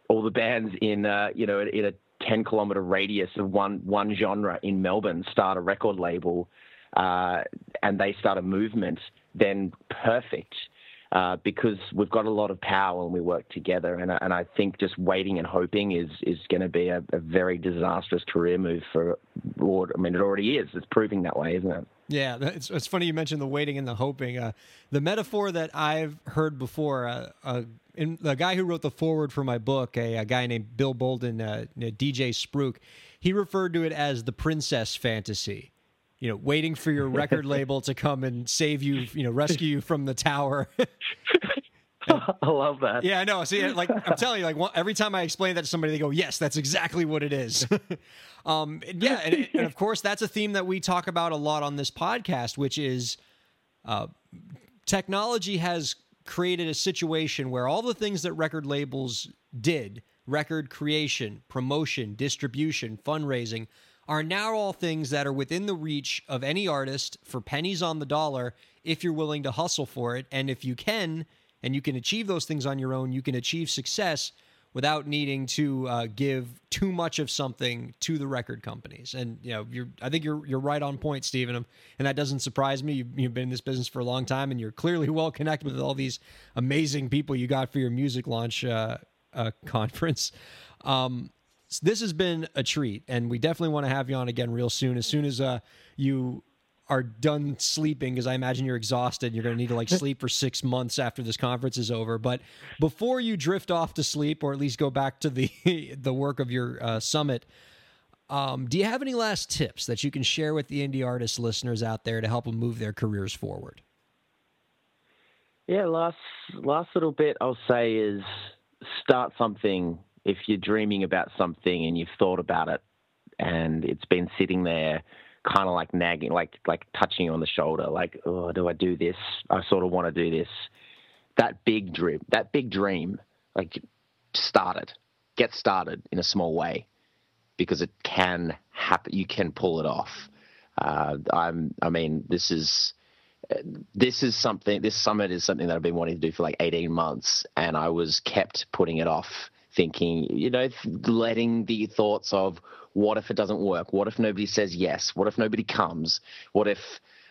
all the bands in uh, you know in a 10 kilometer radius of one one genre in Melbourne start a record label uh, and they start a movement, then perfect. Uh, because we've got a lot of power and we work together, and I, and I think just waiting and hoping is is going to be a, a, very disastrous career move for. Lord, I mean, it already is. It's proving that way, isn't it? Yeah, it's, it's funny you mentioned the waiting and the hoping. Uh, the metaphor that I've heard before, uh, uh, in, the guy who wrote the forward for my book, a, a guy named Bill Bolden, uh, DJ Spruik, he referred to it as the princess fantasy you know, waiting for your record label to come and save you, you know, rescue you from the tower. I love that. Yeah, I know. See, like I'm telling you, like every time I explain that to somebody, they go, "Yes, that's exactly what it is." um, yeah, and, and, of course, that's a theme that we talk about a lot on this podcast, which is uh, technology has created a situation where all the things that record labels did record creation, promotion, distribution, fundraising are now all things that are within the reach of any artist for pennies on the dollar if you're willing to hustle for it. And if you can, and you can achieve those things on your own, you can achieve success without needing to uh, give too much of something to the record companies. And you know, you're I think you're you're right on point, Stephen, and that doesn't surprise me. You've, you've been in this business for a long time, and you're clearly well connected with all these amazing people you got for your music launch uh, uh, conference. Um, this has been a treat, and we definitely want to have you on again real soon. As soon as uh, you are done sleeping, because I imagine you're exhausted. You're going to need to like sleep for six months after this conference is over. But before you drift off to sleep, or at least go back to the the work of your uh, summit, um, do you have any last tips that you can share with the indie artist listeners out there to help them move their careers forward? Yeah, last last little bit I'll say is start something if you're dreaming about something and you've thought about it and it's been sitting there kind of like nagging like like touching you on the shoulder like oh do i do this? I sort of want to do this. That big dream that big dream like start it. Get started in a small way because it can happen you can pull it off. Uh, i'm i mean this is this is something this summit is something that i've been wanting to do for like 18 months and i was kept putting it off thinking, you know, letting the thoughts of what if it doesn't work? What if nobody says yes? What if nobody comes? What if,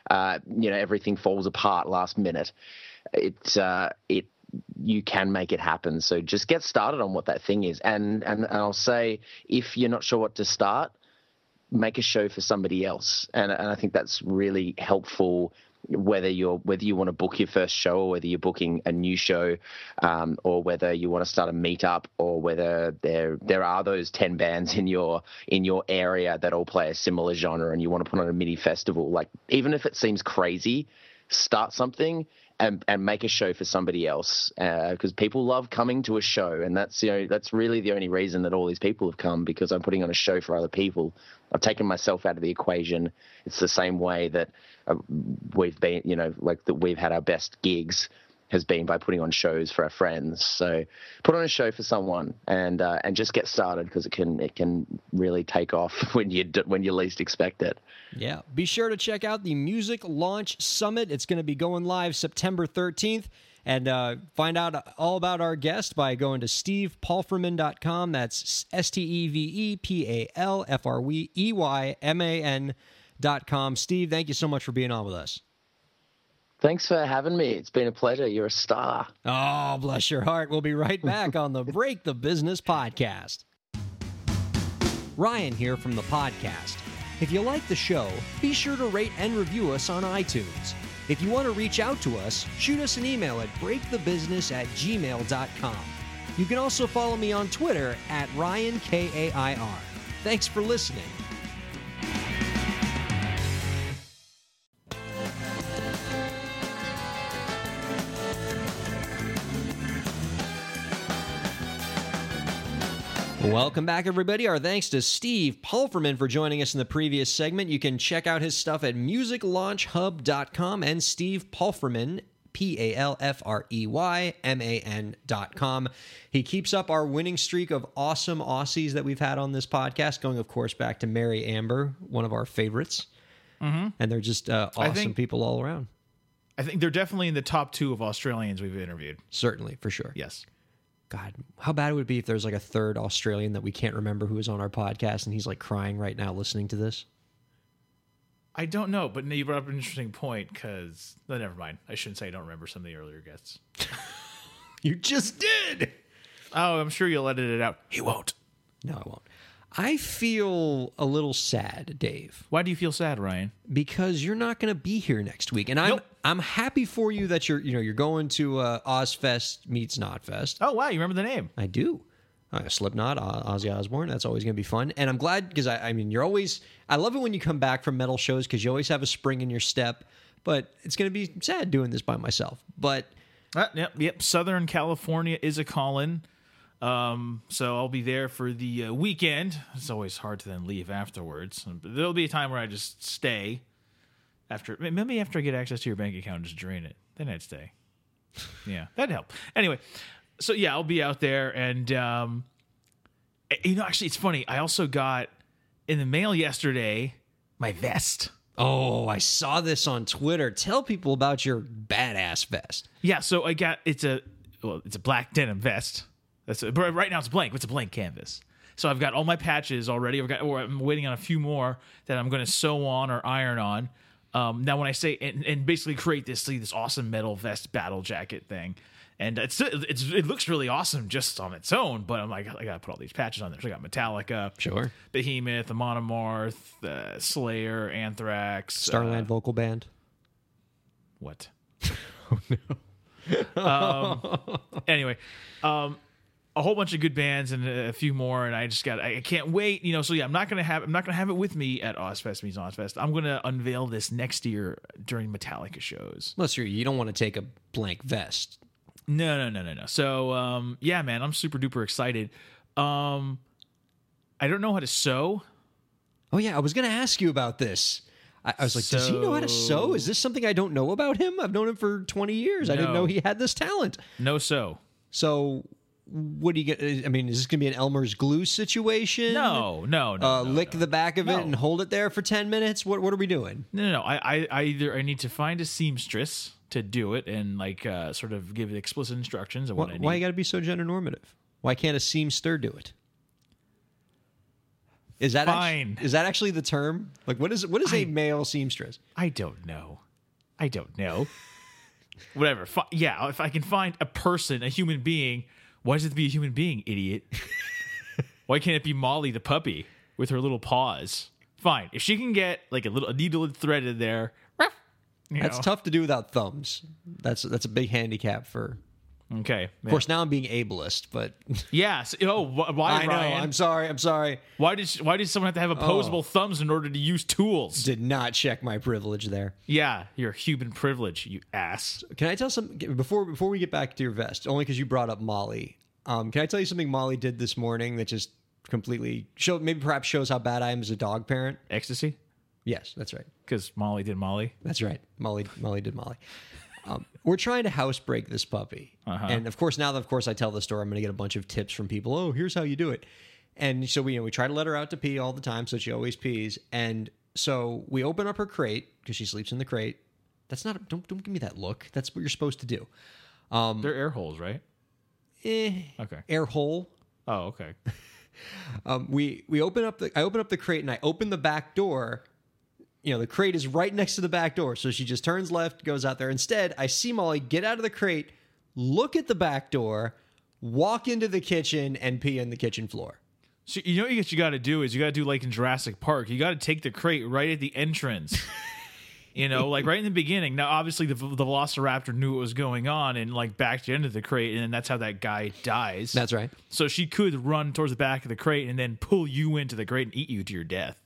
uh, you know, everything falls apart last minute? It, uh, it, you can make it happen. So just get started on what that thing is. And, and, and I'll say, if you're not sure what to start, make a show for somebody else. And, and I think that's really helpful whether you're whether you want to book your first show or whether you're booking a new show um, or whether you want to start a meetup or whether there there are those 10 bands in your in your area that all play a similar genre and you want to put on a mini festival. Like even if it seems crazy start something and and make a show for somebody else because people love coming to a show, and that's you know that's really the only reason that all these people have come because I'm putting on a show for other people. I've taken myself out of the equation. It's the same way that uh, we've been, you know, like that we've had our best gigs has been by putting on shows for our friends. So put on a show for someone and uh, and just get started because it can it can really take off when you when you least expect it. Yeah. Be sure to check out the Music Launch Summit. It's going to be going live September 13th. And uh, find out all about our guest by going to stevepalfreyman.com. That's S T E V E P A L F R E Y M A N.com. Steve, thank you so much for being on with us. Thanks for having me. It's been a pleasure. You're a star. Oh, bless your heart. We'll be right back on the Break the Business podcast. Ryan here from the podcast. If you like the show, be sure to rate and review us on iTunes. If you want to reach out to us, shoot us an email at breakthebusiness at gmail.com. You can also follow me on Twitter at RyanKAIR. Thanks for listening. Welcome back, everybody. Our thanks to Steve Palfreyman for joining us in the previous segment. You can check out his stuff at musiclaunchhub.com and Steve Palfreyman, P A L F R E Y M A N.com. He keeps up our winning streak of awesome Aussies that we've had on this podcast, going, of course, back to Mary Amber, one of our favorites. Mm-hmm. And they're just uh, awesome think- people all around. I think they're definitely in the top two of Australians we've interviewed. Certainly, for sure. Yes. God, how bad would it be if there's like a third Australian that we can't remember who was on our podcast and he's like crying right now listening to this? I don't know, but you brought up an interesting point because no, never mind. I shouldn't say I don't remember some of the earlier guests. You just did. Oh, I'm sure you'll edit it out. He won't. No, I won't. I feel a little sad, Dave, Why do you feel sad, Ryan? because you're not going to be here next week, and I'm Nope. I'm happy for you that you're you know you're going to uh, Ozzfest meets Knotfest. Oh wow, you remember the name? I do. Uh, Slipknot, Ozzy Osbourne. That's always going to be fun, and I'm glad because I, I mean you're always. I love it when you come back from metal shows because you always have a spring in your step. But it's going to be sad doing this by myself. But Uh, yep, yep. Southern California is a call-in. Um, so I'll be there for the uh, weekend. It's always hard to then leave afterwards. But there'll be a time where I just stay after maybe after I get access to your bank account, just drain it. Then I'd stay. Yeah, that'd help. Anyway, so yeah, I'll be out there, and um, you know, actually, it's funny. I also got in the mail yesterday my vest. oh, I saw this on Twitter. Tell people about your badass vest. Yeah, so I got it's a well, it's a black denim vest. That's a, but right now it's blank. It's a blank canvas. So I've got all my patches already. I've got, or I'm waiting on a few more that I'm going to sew on or iron on. Um, now, when I say and, and basically create this this awesome metal vest battle jacket thing, and it's, it's it looks really awesome just on its own. But I'm like, I got to put all these patches on there. So I got Metallica, Sure. Behemoth, Amon Amarth, uh, Slayer, Anthrax, Starland uh, Vocal Band. what? oh no. um, anyway, um, a whole bunch of good bands and a few more, and I just got I can't wait. You know, so yeah, I'm not gonna have I'm not gonna have it with me at Ozzfest meets Ozzfest. I'm gonna unveil this next year during Metallica shows. Unless you're, you don't want to take a blank vest. No, no, no, no, no. So um, yeah, man, I'm super duper excited. Um, I don't know how to sew. Oh yeah, I was going to ask you about this. I, I was like, does he know how to sew? Is this something I don't know about him? I've known him for 20 years. I didn't know he had this talent. No sew. So, what do you get? I mean, is this going to be an Elmer's glue situation? No, no, no. Uh, no, lick no. the back of No. it and hold it there for 10 minutes? What, what are we doing? No, no, no. I, I, I either I need to find a seamstress to do it and like uh, sort of give explicit instructions of what Why, I need. why you got to be so gender normative? Why can't a seamster do it? Is that Fine. is that actually the term? Like, what is what is a I- male seamstress? I don't know. I don't know. Whatever. Fi- yeah, if I can find a person, a human being, why does it have to be a human being, idiot? why can't it be Molly the puppy with her little paws? Fine. If she can get like a little a needle and thread in there, you That's know. tough to do without thumbs. That's that's a big handicap for Okay. Of course, now I'm being ableist, but Yeah. so- oh, why, I know. Ryan? I'm sorry. I'm sorry. why did why did someone have to have opposable thumbs in order to use tools? Did not check my privilege there. yeah, your human privilege, you ass. Can I tell some before before we get back to your vest? Only because you brought up Molly. Um, can I tell you something Molly did this morning that just completely show maybe perhaps shows how bad I am as a dog parent? Ecstasy, Yes, that's right. because Molly did Molly. That's right. Molly Molly did Molly. Um, we're trying to housebreak this puppy, Uh-huh. and of course, now that of course I tell the story, I'm going to get a bunch of tips from people. Oh, here's how you do it. And so we you know we try to let her out to pee all the time, so she always pees. And so we open up her crate because she sleeps in the crate. That's not. Don't don't give me that look. That's what you're supposed to do. They're air holes, right? Eh, Okay. air hole. Oh, okay. Um, we we open up the I open up the crate and I open the back door. You know, the crate is right next to the back door, so she just turns left, goes out there. Instead, I see Molly get out of the crate, look at the back door, walk into the kitchen, and pee on the kitchen floor. So you know what you got to do is you got to do like in Jurassic Park. You got to take the crate right at the entrance. you know, like right in the beginning. Now, obviously, the, the Velociraptor knew what was going on and like backed into the crate, and then that's how that guy dies. That's right. so she could run towards the back of the crate and then pull you into the crate and eat you to your death.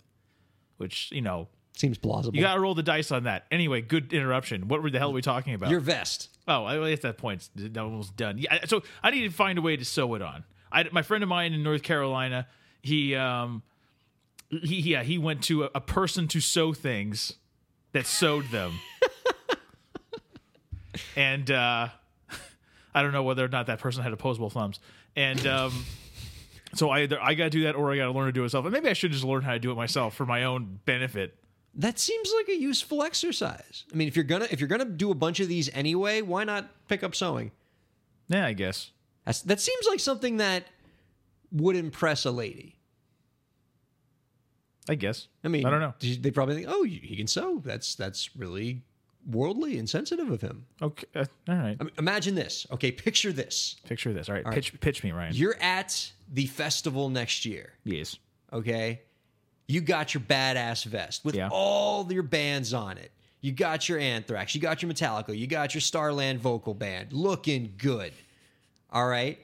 Which you know, Seems plausible. you got to roll the dice on that. Anyway, good interruption. What the hell are we talking about? Your vest. Oh, I at that point, it's almost done. Yeah, so I need to find a way to sew it on. I, my friend of mine in North Carolina, he, um, he, yeah, he went to a, a person to sew things that sewed them, and uh, I don't know whether or not that person had opposable thumbs, and um, so I either I got to do that or I got to learn to do it myself, and maybe I should just learn how to do it myself for my own benefit. That seems like a useful exercise. I mean, if you're gonna if you're gonna do a bunch of these anyway, why not pick up sewing? Yeah, I guess. That's, that seems like something that would impress a lady. I guess. I mean, I don't know. They probably think, oh, he can sew. That's that's really worldly and sensitive of him. Okay, uh, all right. I mean, imagine this. Okay, picture this. Picture this. All right, pitch pitch me, Ryan. You're at the festival next year. yes. Okay, you got your badass vest with Yeah. all your bands on it. You got your Anthrax. You got your Metallica. You got your Starland vocal band. Looking good. All right.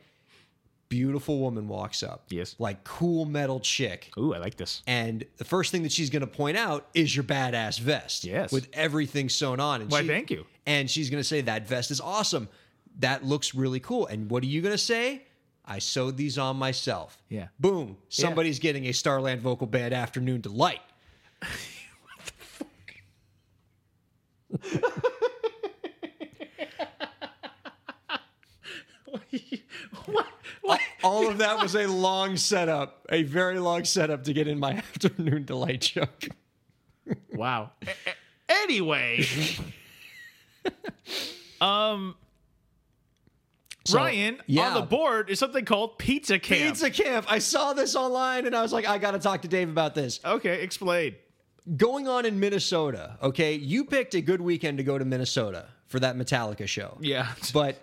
Beautiful woman walks up. Yes. Like cool metal chick. Ooh, I like this. And the first thing that she's going to point out is your badass vest. Yes. With everything sewn on. And Why, she- thank you. And she's going to say, that vest is awesome. That looks really cool. And what are you going to say? I sewed these on myself. Yeah. Boom. Somebody's getting a Starland Vocal Band Afternoon Delight. what? The fuck? All of that was a long setup, a very long setup to get in my Afternoon Delight joke. Wow. A- a- anyway, um, So, Ryan yeah. on the board is something called Pizza Camp. Pizza Camp. I saw this online and I was like, I got to talk to Dave about this. Okay, explain. Going on in Minnesota, okay? You picked a good weekend to go to Minnesota for that Metallica show. Yeah. But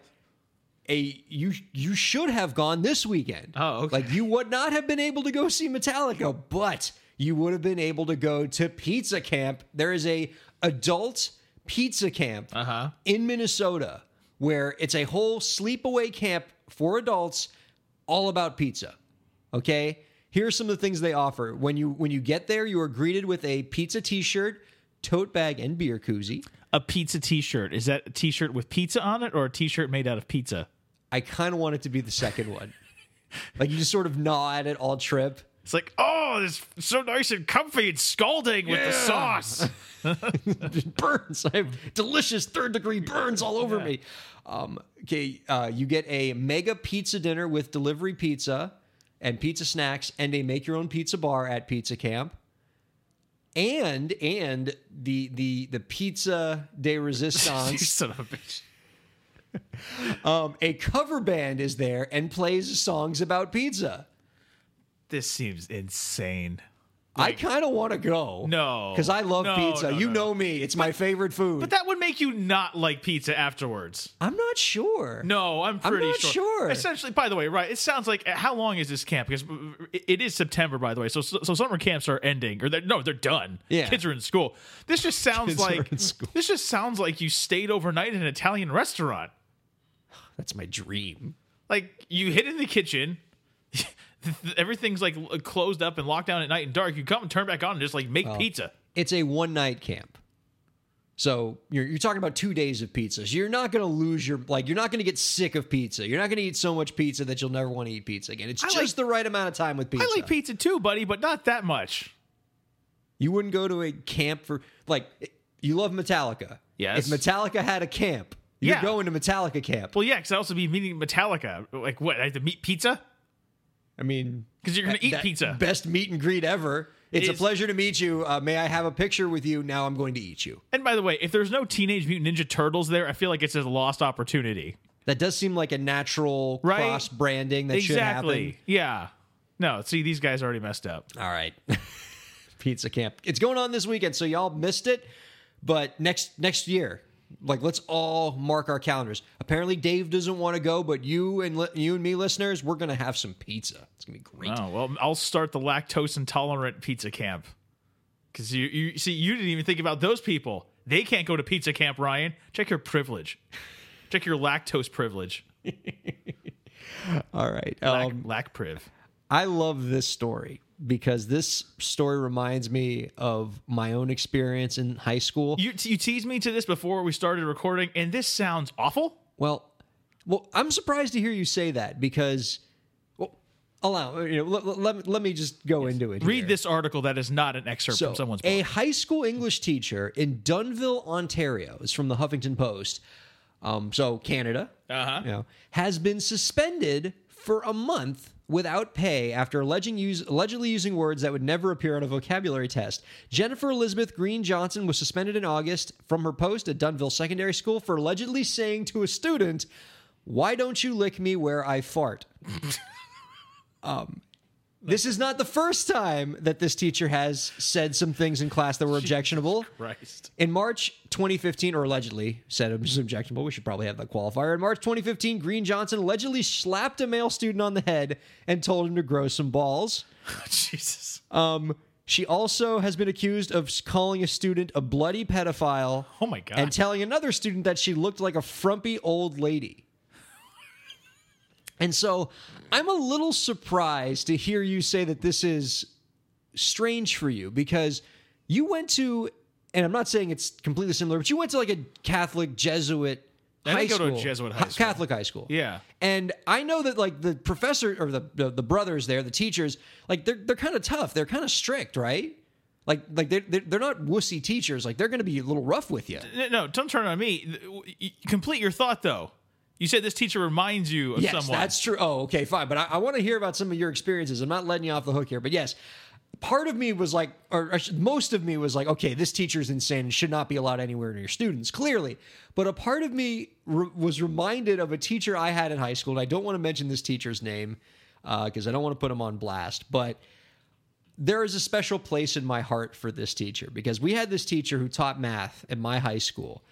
a you you should have gone this weekend. Oh, okay. Like you would not have been able to go see Metallica, but you would have been able to go to Pizza Camp. There is a adult pizza camp Uh-huh. in Minnesota where it's a whole sleepaway camp for adults all about pizza. Okay? Here are some of the things they offer. When you when you get there, you are greeted with a pizza t-shirt, tote bag, and beer koozie. A pizza T-shirt. Is that a T-shirt with pizza on it, or a T-shirt made out of pizza? I kind of want it to be the second one. like you just sort of gnaw at it all trip. It's like, oh, it's so nice and comfy and scalding with the sauce. It burns. I have delicious third degree burns all over me. Um, okay, uh, you get a mega pizza dinner with delivery pizza and pizza snacks and a make your own pizza bar at Pizza Camp. And and the the the pizza de you resistance, son of a bitch. um, a cover band is there and plays songs about pizza. This seems insane. I kind of want to go. No. because I love No, pizza. no, you no. know me; it's my favorite food. But that would make you not like pizza afterwards. I'm not sure. No, I'm pretty not sure. sure. Essentially, by the way, right? It sounds like uh, how long is this camp? Because it- is September, by the way. So, so summer camps are ending, or they're, no, they're done. Yeah. kids are in school. This just sounds Kids like in school. this just sounds like you stayed overnight in an Italian restaurant. That's my dream. Like you hid in the kitchen, everything's like closed up and locked down at night and dark. You come and turn back on and just like make pizza. It's a one night camp. So you're, you're talking about two days of pizza. So you're not going to lose your like. You're not going to get sick of pizza. You're not going to eat so much pizza that you'll never want to eat pizza again. It's I just like- the right amount of time with pizza. I like pizza too, buddy, but not that much. You wouldn't go to a camp for like you love Metallica. Yes. If Metallica had a camp, you're Yeah. going to Metallica camp. Well, yeah, because I also be meeting Metallica. Like what? I have to meet pizza I mean, because you're gonna eat pizza. Best meet and greet ever. It's a pleasure to meet you. Uh, may I have a picture with you? Now I'm going to eat you. And by the way, if there's no Teenage Mutant Ninja Turtles there, I feel like it's a lost opportunity. That does seem like a natural Right? cross branding that should happen. exactly. Yeah. No, see, these guys already messed up. All right. Pizza camp. It's going on this weekend, so y'all missed it. But next next year, like let's all mark our calendars. Apparently Dave doesn't want to go, but you and li- you and me listeners, we're going to have some pizza. It's going to be great. Oh well, I'll start the lactose intolerant pizza camp. Because you, you see, you didn't even think about those people. They can't go to pizza camp, Ryan. Check your privilege. Check your lactose privilege. All right. Um, lac priv. I love this story because this story reminds me of my own experience in high school. You you teased me to this before we started recording, and this sounds awful. Well, well, I'm surprised to hear you say that because, well, allow you know. Let, let, let me just go into it. Read here. this article that is not an excerpt So, from someone's a high school English teacher in Dunnville, Ontario, is from the Huffington Post. Um, so Canada, Uh-huh. you know, has been suspended for a month without pay after allegedly using words that would never appear on a vocabulary test. Jennifer Elizabeth Green Johnson was suspended in August from her post at Dunnville Secondary School for allegedly saying to a student, "Why don't you lick me where I fart?" um, this is not the first time that this teacher has said some things in class that were objectionable. Christ. In March 2015, or allegedly said it was objectionable, we should probably have that qualifier. In March 2015, Green Johnson allegedly slapped a male student on the head and told him to grow some balls. Jesus. Um, she also has been accused of calling a student a bloody pedophile. Oh my God. And telling another student that she looked like a frumpy old lady. And so I'm a little surprised to hear you say that this is strange for you because you went to, and I'm not saying it's completely similar, but you went to like a Catholic Jesuit I high did go to a. Jesuit high school. Catholic high school. Yeah. And I know that like the professor or the the, the brothers there, the teachers, like they're they're kind of tough. They're kind of strict, right? Like like they're they're not wussy teachers. Like they're going to be a little rough with you. No, don't turn on me. Complete your thought, though. You said this teacher reminds you of someone. Yes, someone. that's true. Oh, okay, fine. But I, I want to hear about some of your experiences. I'm not letting you off the hook here, but yes, part of me was like, or most of me was like, okay, this teacher's insane and should not be allowed anywhere near students, clearly. But a part of me re- was reminded of a teacher I had in high school, and I don't want to mention this teacher's name uh, because I don't want to put him on blast, but there is a special place in my heart for this teacher because we had this teacher who taught math at my high school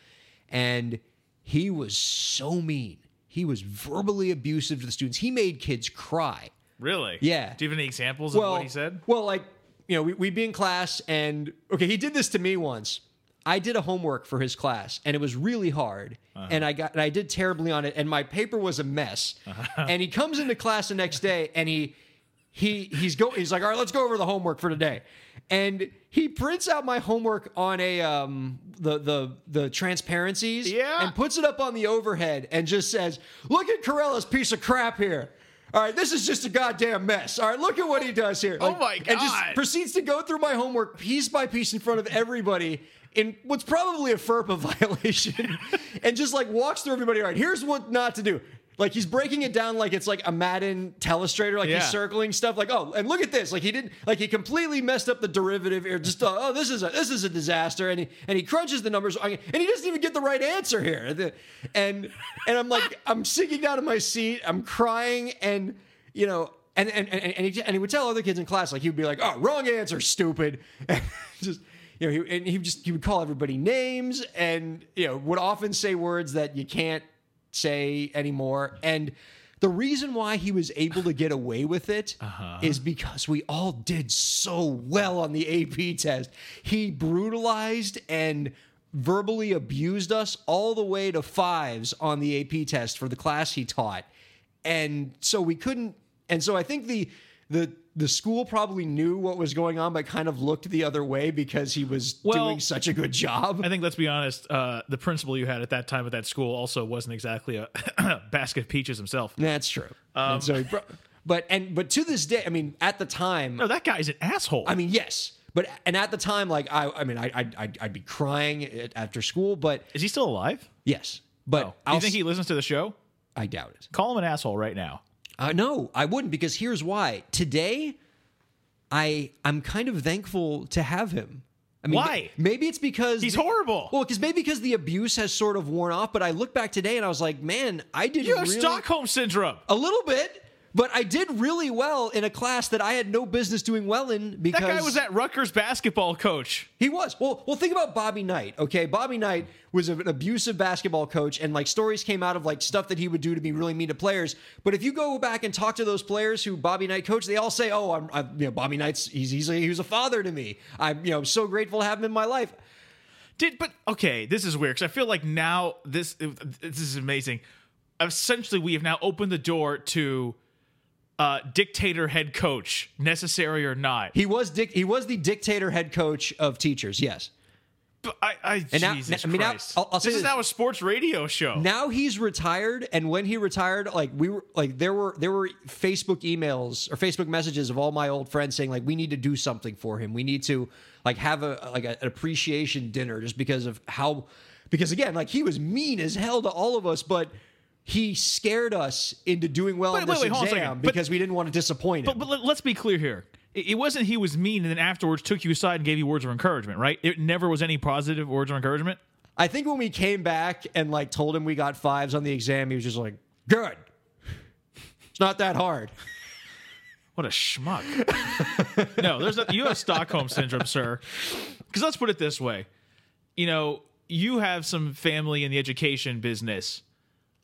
and he was so mean. He was verbally abusive to the students. He made kids cry. really? Yeah. Do you have any examples Well, of what he said? Well, like, you know, we, we'd be in class and okay, he did this to me once. I did a homework for his class and it was really hard. Uh-huh. And I got and I did terribly on it and my paper was a mess. Uh-huh. And he comes into class the next day and he he he's go he's like, "All right, let's go over the homework for today." And he prints out my homework on a um the the the transparencies Yeah. and puts it up on the overhead and just says, "Look at Kairalla's piece of crap here." All right, this is just a goddamn mess. All right, look at what he does here. Oh my god! And just proceeds to go through my homework piece by piece in front of everybody in what's probably a FERPA violation and just like walks through everybody. All right, here's what not to do. Like he's breaking it down like it's like a Madden telestrator, like Yeah. he's circling stuff. Like oh, and look at this. Like he didn't like he completely messed up the derivative here. Just uh, oh, this is a this is a disaster. And he and he crunches the numbers and he doesn't even get the right answer here. And and I'm like I'm sinking down in my seat. I'm crying and you know and and and, and, he, and he would tell other kids in class like he would be like oh wrong answer stupid. And just you know he, and he would just he would call everybody names and you know would often say words that you can't say anymore. And the reason why he was able to get away with it uh-huh. is because we all did so well on the AP test. He brutalized and verbally abused us all the way to fives on the AP test for the class he taught. And so we couldn't and so I think the the the school probably knew what was going on but kind of looked the other way because he was Well, doing such a good job. I think let's be honest. Uh, the principal you had at that time at that school also wasn't exactly a basket of peaches himself. That's true. Um, and so but and but to this day, I mean, at the time, No, that guy's an asshole. I mean, yes, but and at the time, like I, I mean, I, I'd, I'd, I'd be crying after school, but is he still alive? yes, but Oh. Do you think he listens to the show? I doubt it. Call him an asshole right now. Uh, no, I wouldn't because here's why. Today, I I'm kind of thankful to have him. I mean, Why? Maybe it's because He's the- horrible. Well, because maybe because the abuse has sort of worn off. But I look back today and I was like, man, I did You have really, Stockholm syndrome. a little bit. But I did really well in a class that I had no business doing well in because That guy was that Rutgers basketball coach. He was. Well, well, think about Bobby Knight. Okay, Bobby Knight was an abusive basketball coach, and like stories came out of like stuff that he would do to be really mean to players. But if you go back and talk to those players who Bobby Knight coached, they all say, "Oh, I'm, I'm you know, Bobby Knight's he's he's a, he was a father to me. I'm you know so grateful to have him in my life." Did but okay, this is weird because I feel like now this this is amazing. Essentially, we have now opened the door to uh, dictator head coach, necessary or not. He was dic- he was the dictator head coach of teachers. Yes. But I, I And now- Jesus I mean, now- Christ. I'll- I'll say this is now a sports radio show. now he's retired and when he retired like we were like there were there were facebook emails or facebook messages of all my old friends saying like we need to do something for him we need to like have a like a, an appreciation dinner just because of how because again like he was mean as hell to all of us but he scared us into doing well Wait, in this wait, a exam second. But- because we didn't want to disappoint him But, but let- let's be clear here. It it wasn't he was mean and then afterwards took you aside and gave you words of encouragement, right? It never was any positive words of encouragement. i think when we came back and like told him we got fives on the exam he was just like good it's not that hard What a schmuck. no, there's a, you have Stockholm syndrome, sir. Because let's put it this way. You know, you have some family in the education business,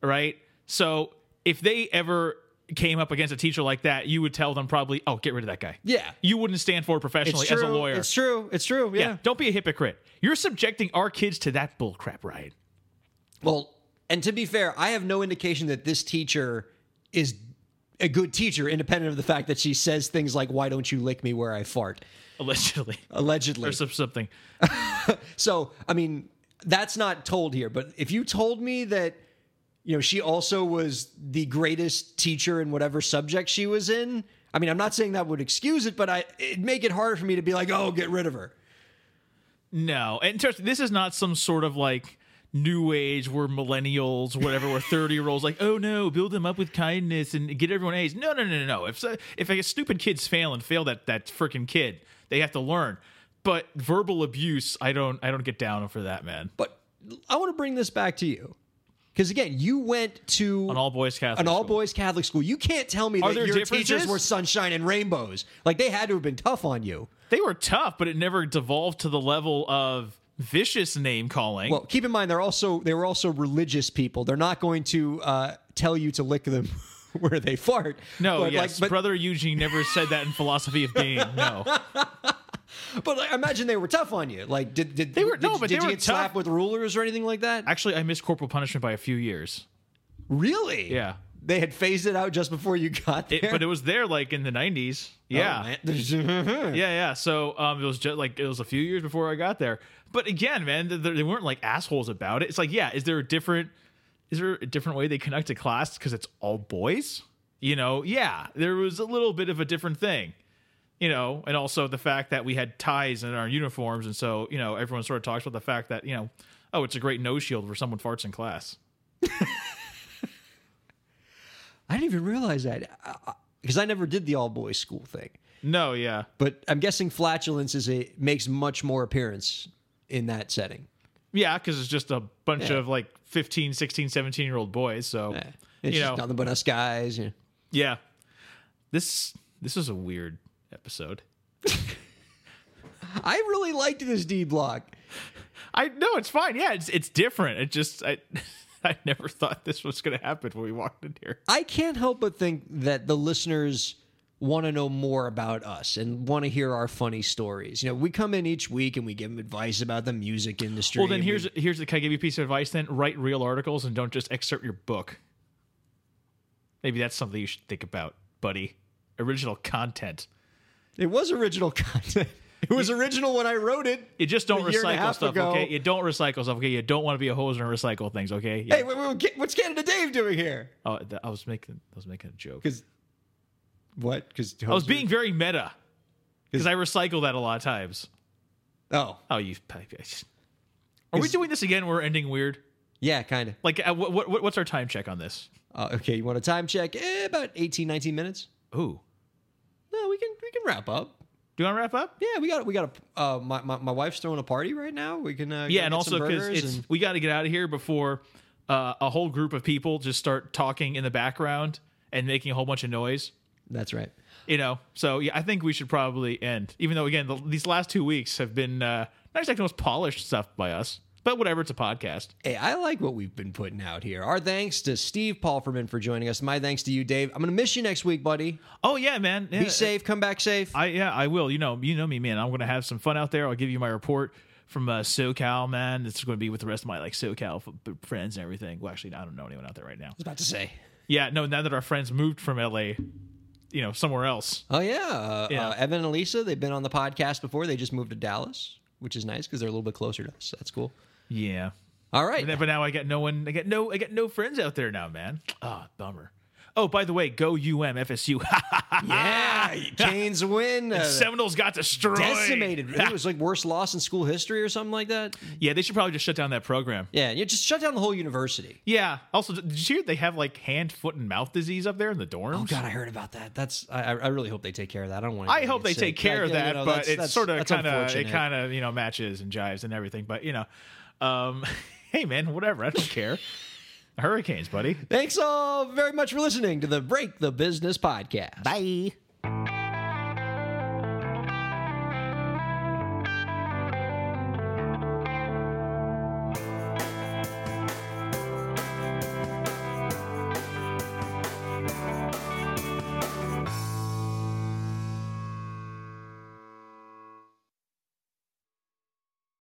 right? So if they ever came up against a teacher like that, you would tell them probably, oh, get rid of that guy. Yeah. You wouldn't stand for it professionally as a lawyer. it's true it's true yeah. Don't be a hypocrite. You're subjecting our kids to that bullcrap, right? Well, and to be fair, I have no indication that this teacher is a good teacher, independent of the fact that she says things like, Why don't you lick me where I fart? Allegedly. Allegedly. Or something. So, I mean, that's not told here. But if you told me that, you know, she also was the greatest teacher in whatever subject she was in, I mean, I'm not saying that would excuse it, but I it'd make it harder for me to be like, oh, get rid of her. No, and this is not some sort of like new age where millennials, whatever, we're thirty year olds like, oh no, build them up with kindness and get everyone A's. No, no, no, no, no. If so- if a stupid kid's fail and fail that that freaking kid, they have to learn. But verbal abuse, I don't, I don't get down for that, man. But I want to bring this back to you. Because again, you went to An all boys Catholic, an all school. boys Catholic school. You can't tell me Are that there your differences? teachers were sunshine and rainbows. Like they had to have been tough on you. They were tough, but it never devolved to the level of vicious name calling. Well, keep in mind they're also they were also religious people. They're not going to uh, tell you to lick them where they fart. no, but yes, like, but, brother Eugene never said that in philosophy of being. No, but like, imagine they were tough on you. Like did did They were- did, no, but did they you were get slapped with rulers or anything like that? actually, I missed corporal punishment by a few years. really? Yeah. They had phased it out just before you got there. It, but it was there like in the 90s. Yeah. Oh, yeah, yeah. So um, it was just like it was a few years before I got there. But again, man, they, they weren't like assholes about it. It's like, yeah, is there a different is there a different way they connect to class because it's all boys? You know, yeah, there was a little bit of a different thing. You know, and also the fact that we had ties in our uniforms, and so you know everyone sort of talks about the fact that you know, oh, it's a great nose shield where someone farts in class. I didn't even realize that because I never did the all boys school thing. No, yeah, But I'm guessing flatulence is a makes much more appearance in that setting. yeah, because it's just a bunch Yeah. of like 15, 16, 17 year old boys. So It's you just know, nothing but us guys. you know. Yeah. This this is a weird episode. I really liked this D block. I no, it's fine. Yeah, it's it's different. It just I I never thought this was going to happen when we walked in here. I can't help but think that the listeners want to know more about us and want to hear our funny stories. You know, we come in each week and we give them advice about the music industry. Well, then and we- here's here's the, can I give you a piece of advice? Then write real articles and don't just excerpt your book. Maybe that's something you should think about, buddy. Original content. It was original content. It was original when I wrote it. You just don't A year and a recycle half stuff, ago. okay? You don't recycle stuff, okay? You don't want to be a hoser and recycle things, okay? Yeah. Hey, wait, wait, wait, what's Canada Dave doing here? oh, th- I was making I was making a joke. Because what? Because I was being very meta because I recycle that a lot of times. Oh, Oh, you. Are we doing this again? We're ending weird. yeah, kind of. Like, uh, what, what what's our time check on this? Uh, okay, you want a time check? Eh, about 18, 19 minutes. Ooh, can we can wrap up. do you want to wrap up? Yeah, we got we got a uh, my, my my wife's throwing a party right now. We can uh, Yeah, and also because it's and- we got to get out of here before uh, a whole group of people just start talking in the background and making a whole bunch of noise. that's right. You know, so yeah, I think we should probably end. Even though, again, the, these last two weeks have been uh, not exactly the most polished stuff by us, but whatever. It's a podcast. Hey, I like what we've been putting out here. Our thanks to Steve Palfreyman for joining us. My thanks to you, Dave. I'm gonna miss you next week, buddy. Oh yeah, man. Yeah, Be safe. Come back safe. I yeah, I will. You know, you know me, man. I'm gonna have some fun out there. I'll give you my report from uh, SoCal, man. It's going to be with the rest of my like SoCal f- friends and everything. Well, actually, I don't know anyone out there right now. was about to say. Yeah, no. Now that our friends moved from LA, you know, somewhere else. Oh yeah, uh, Yeah. Uh, Evan and Lisa. They've been on the podcast before. They just moved to Dallas, which is nice because they're a little bit closer to us. That's cool. Yeah. All right. Then, but now I got no one. I got no. I got no friends out there now, man. Ah, bummer. Oh, by the way, go UM FSU. yeah, Canes win. Uh, Seminoles got destroyed. decimated. it was like worst loss in school history or something like that. yeah, they should probably just shut down that program. Yeah, you just shut down the whole university. Yeah. Also, did you hear they have like hand, foot, and mouth disease up there in the dorms? Oh God, I heard about that. That's I, I really hope they take care of that. I don't want. I hope they get take sick. care of that, you know, but it's sort of kind of it kind of you know matches and jives and everything. But you know, um, hey man, whatever. I don't care. Hurricanes, buddy. Thanks all very much for listening to the Break the Business podcast. Bye.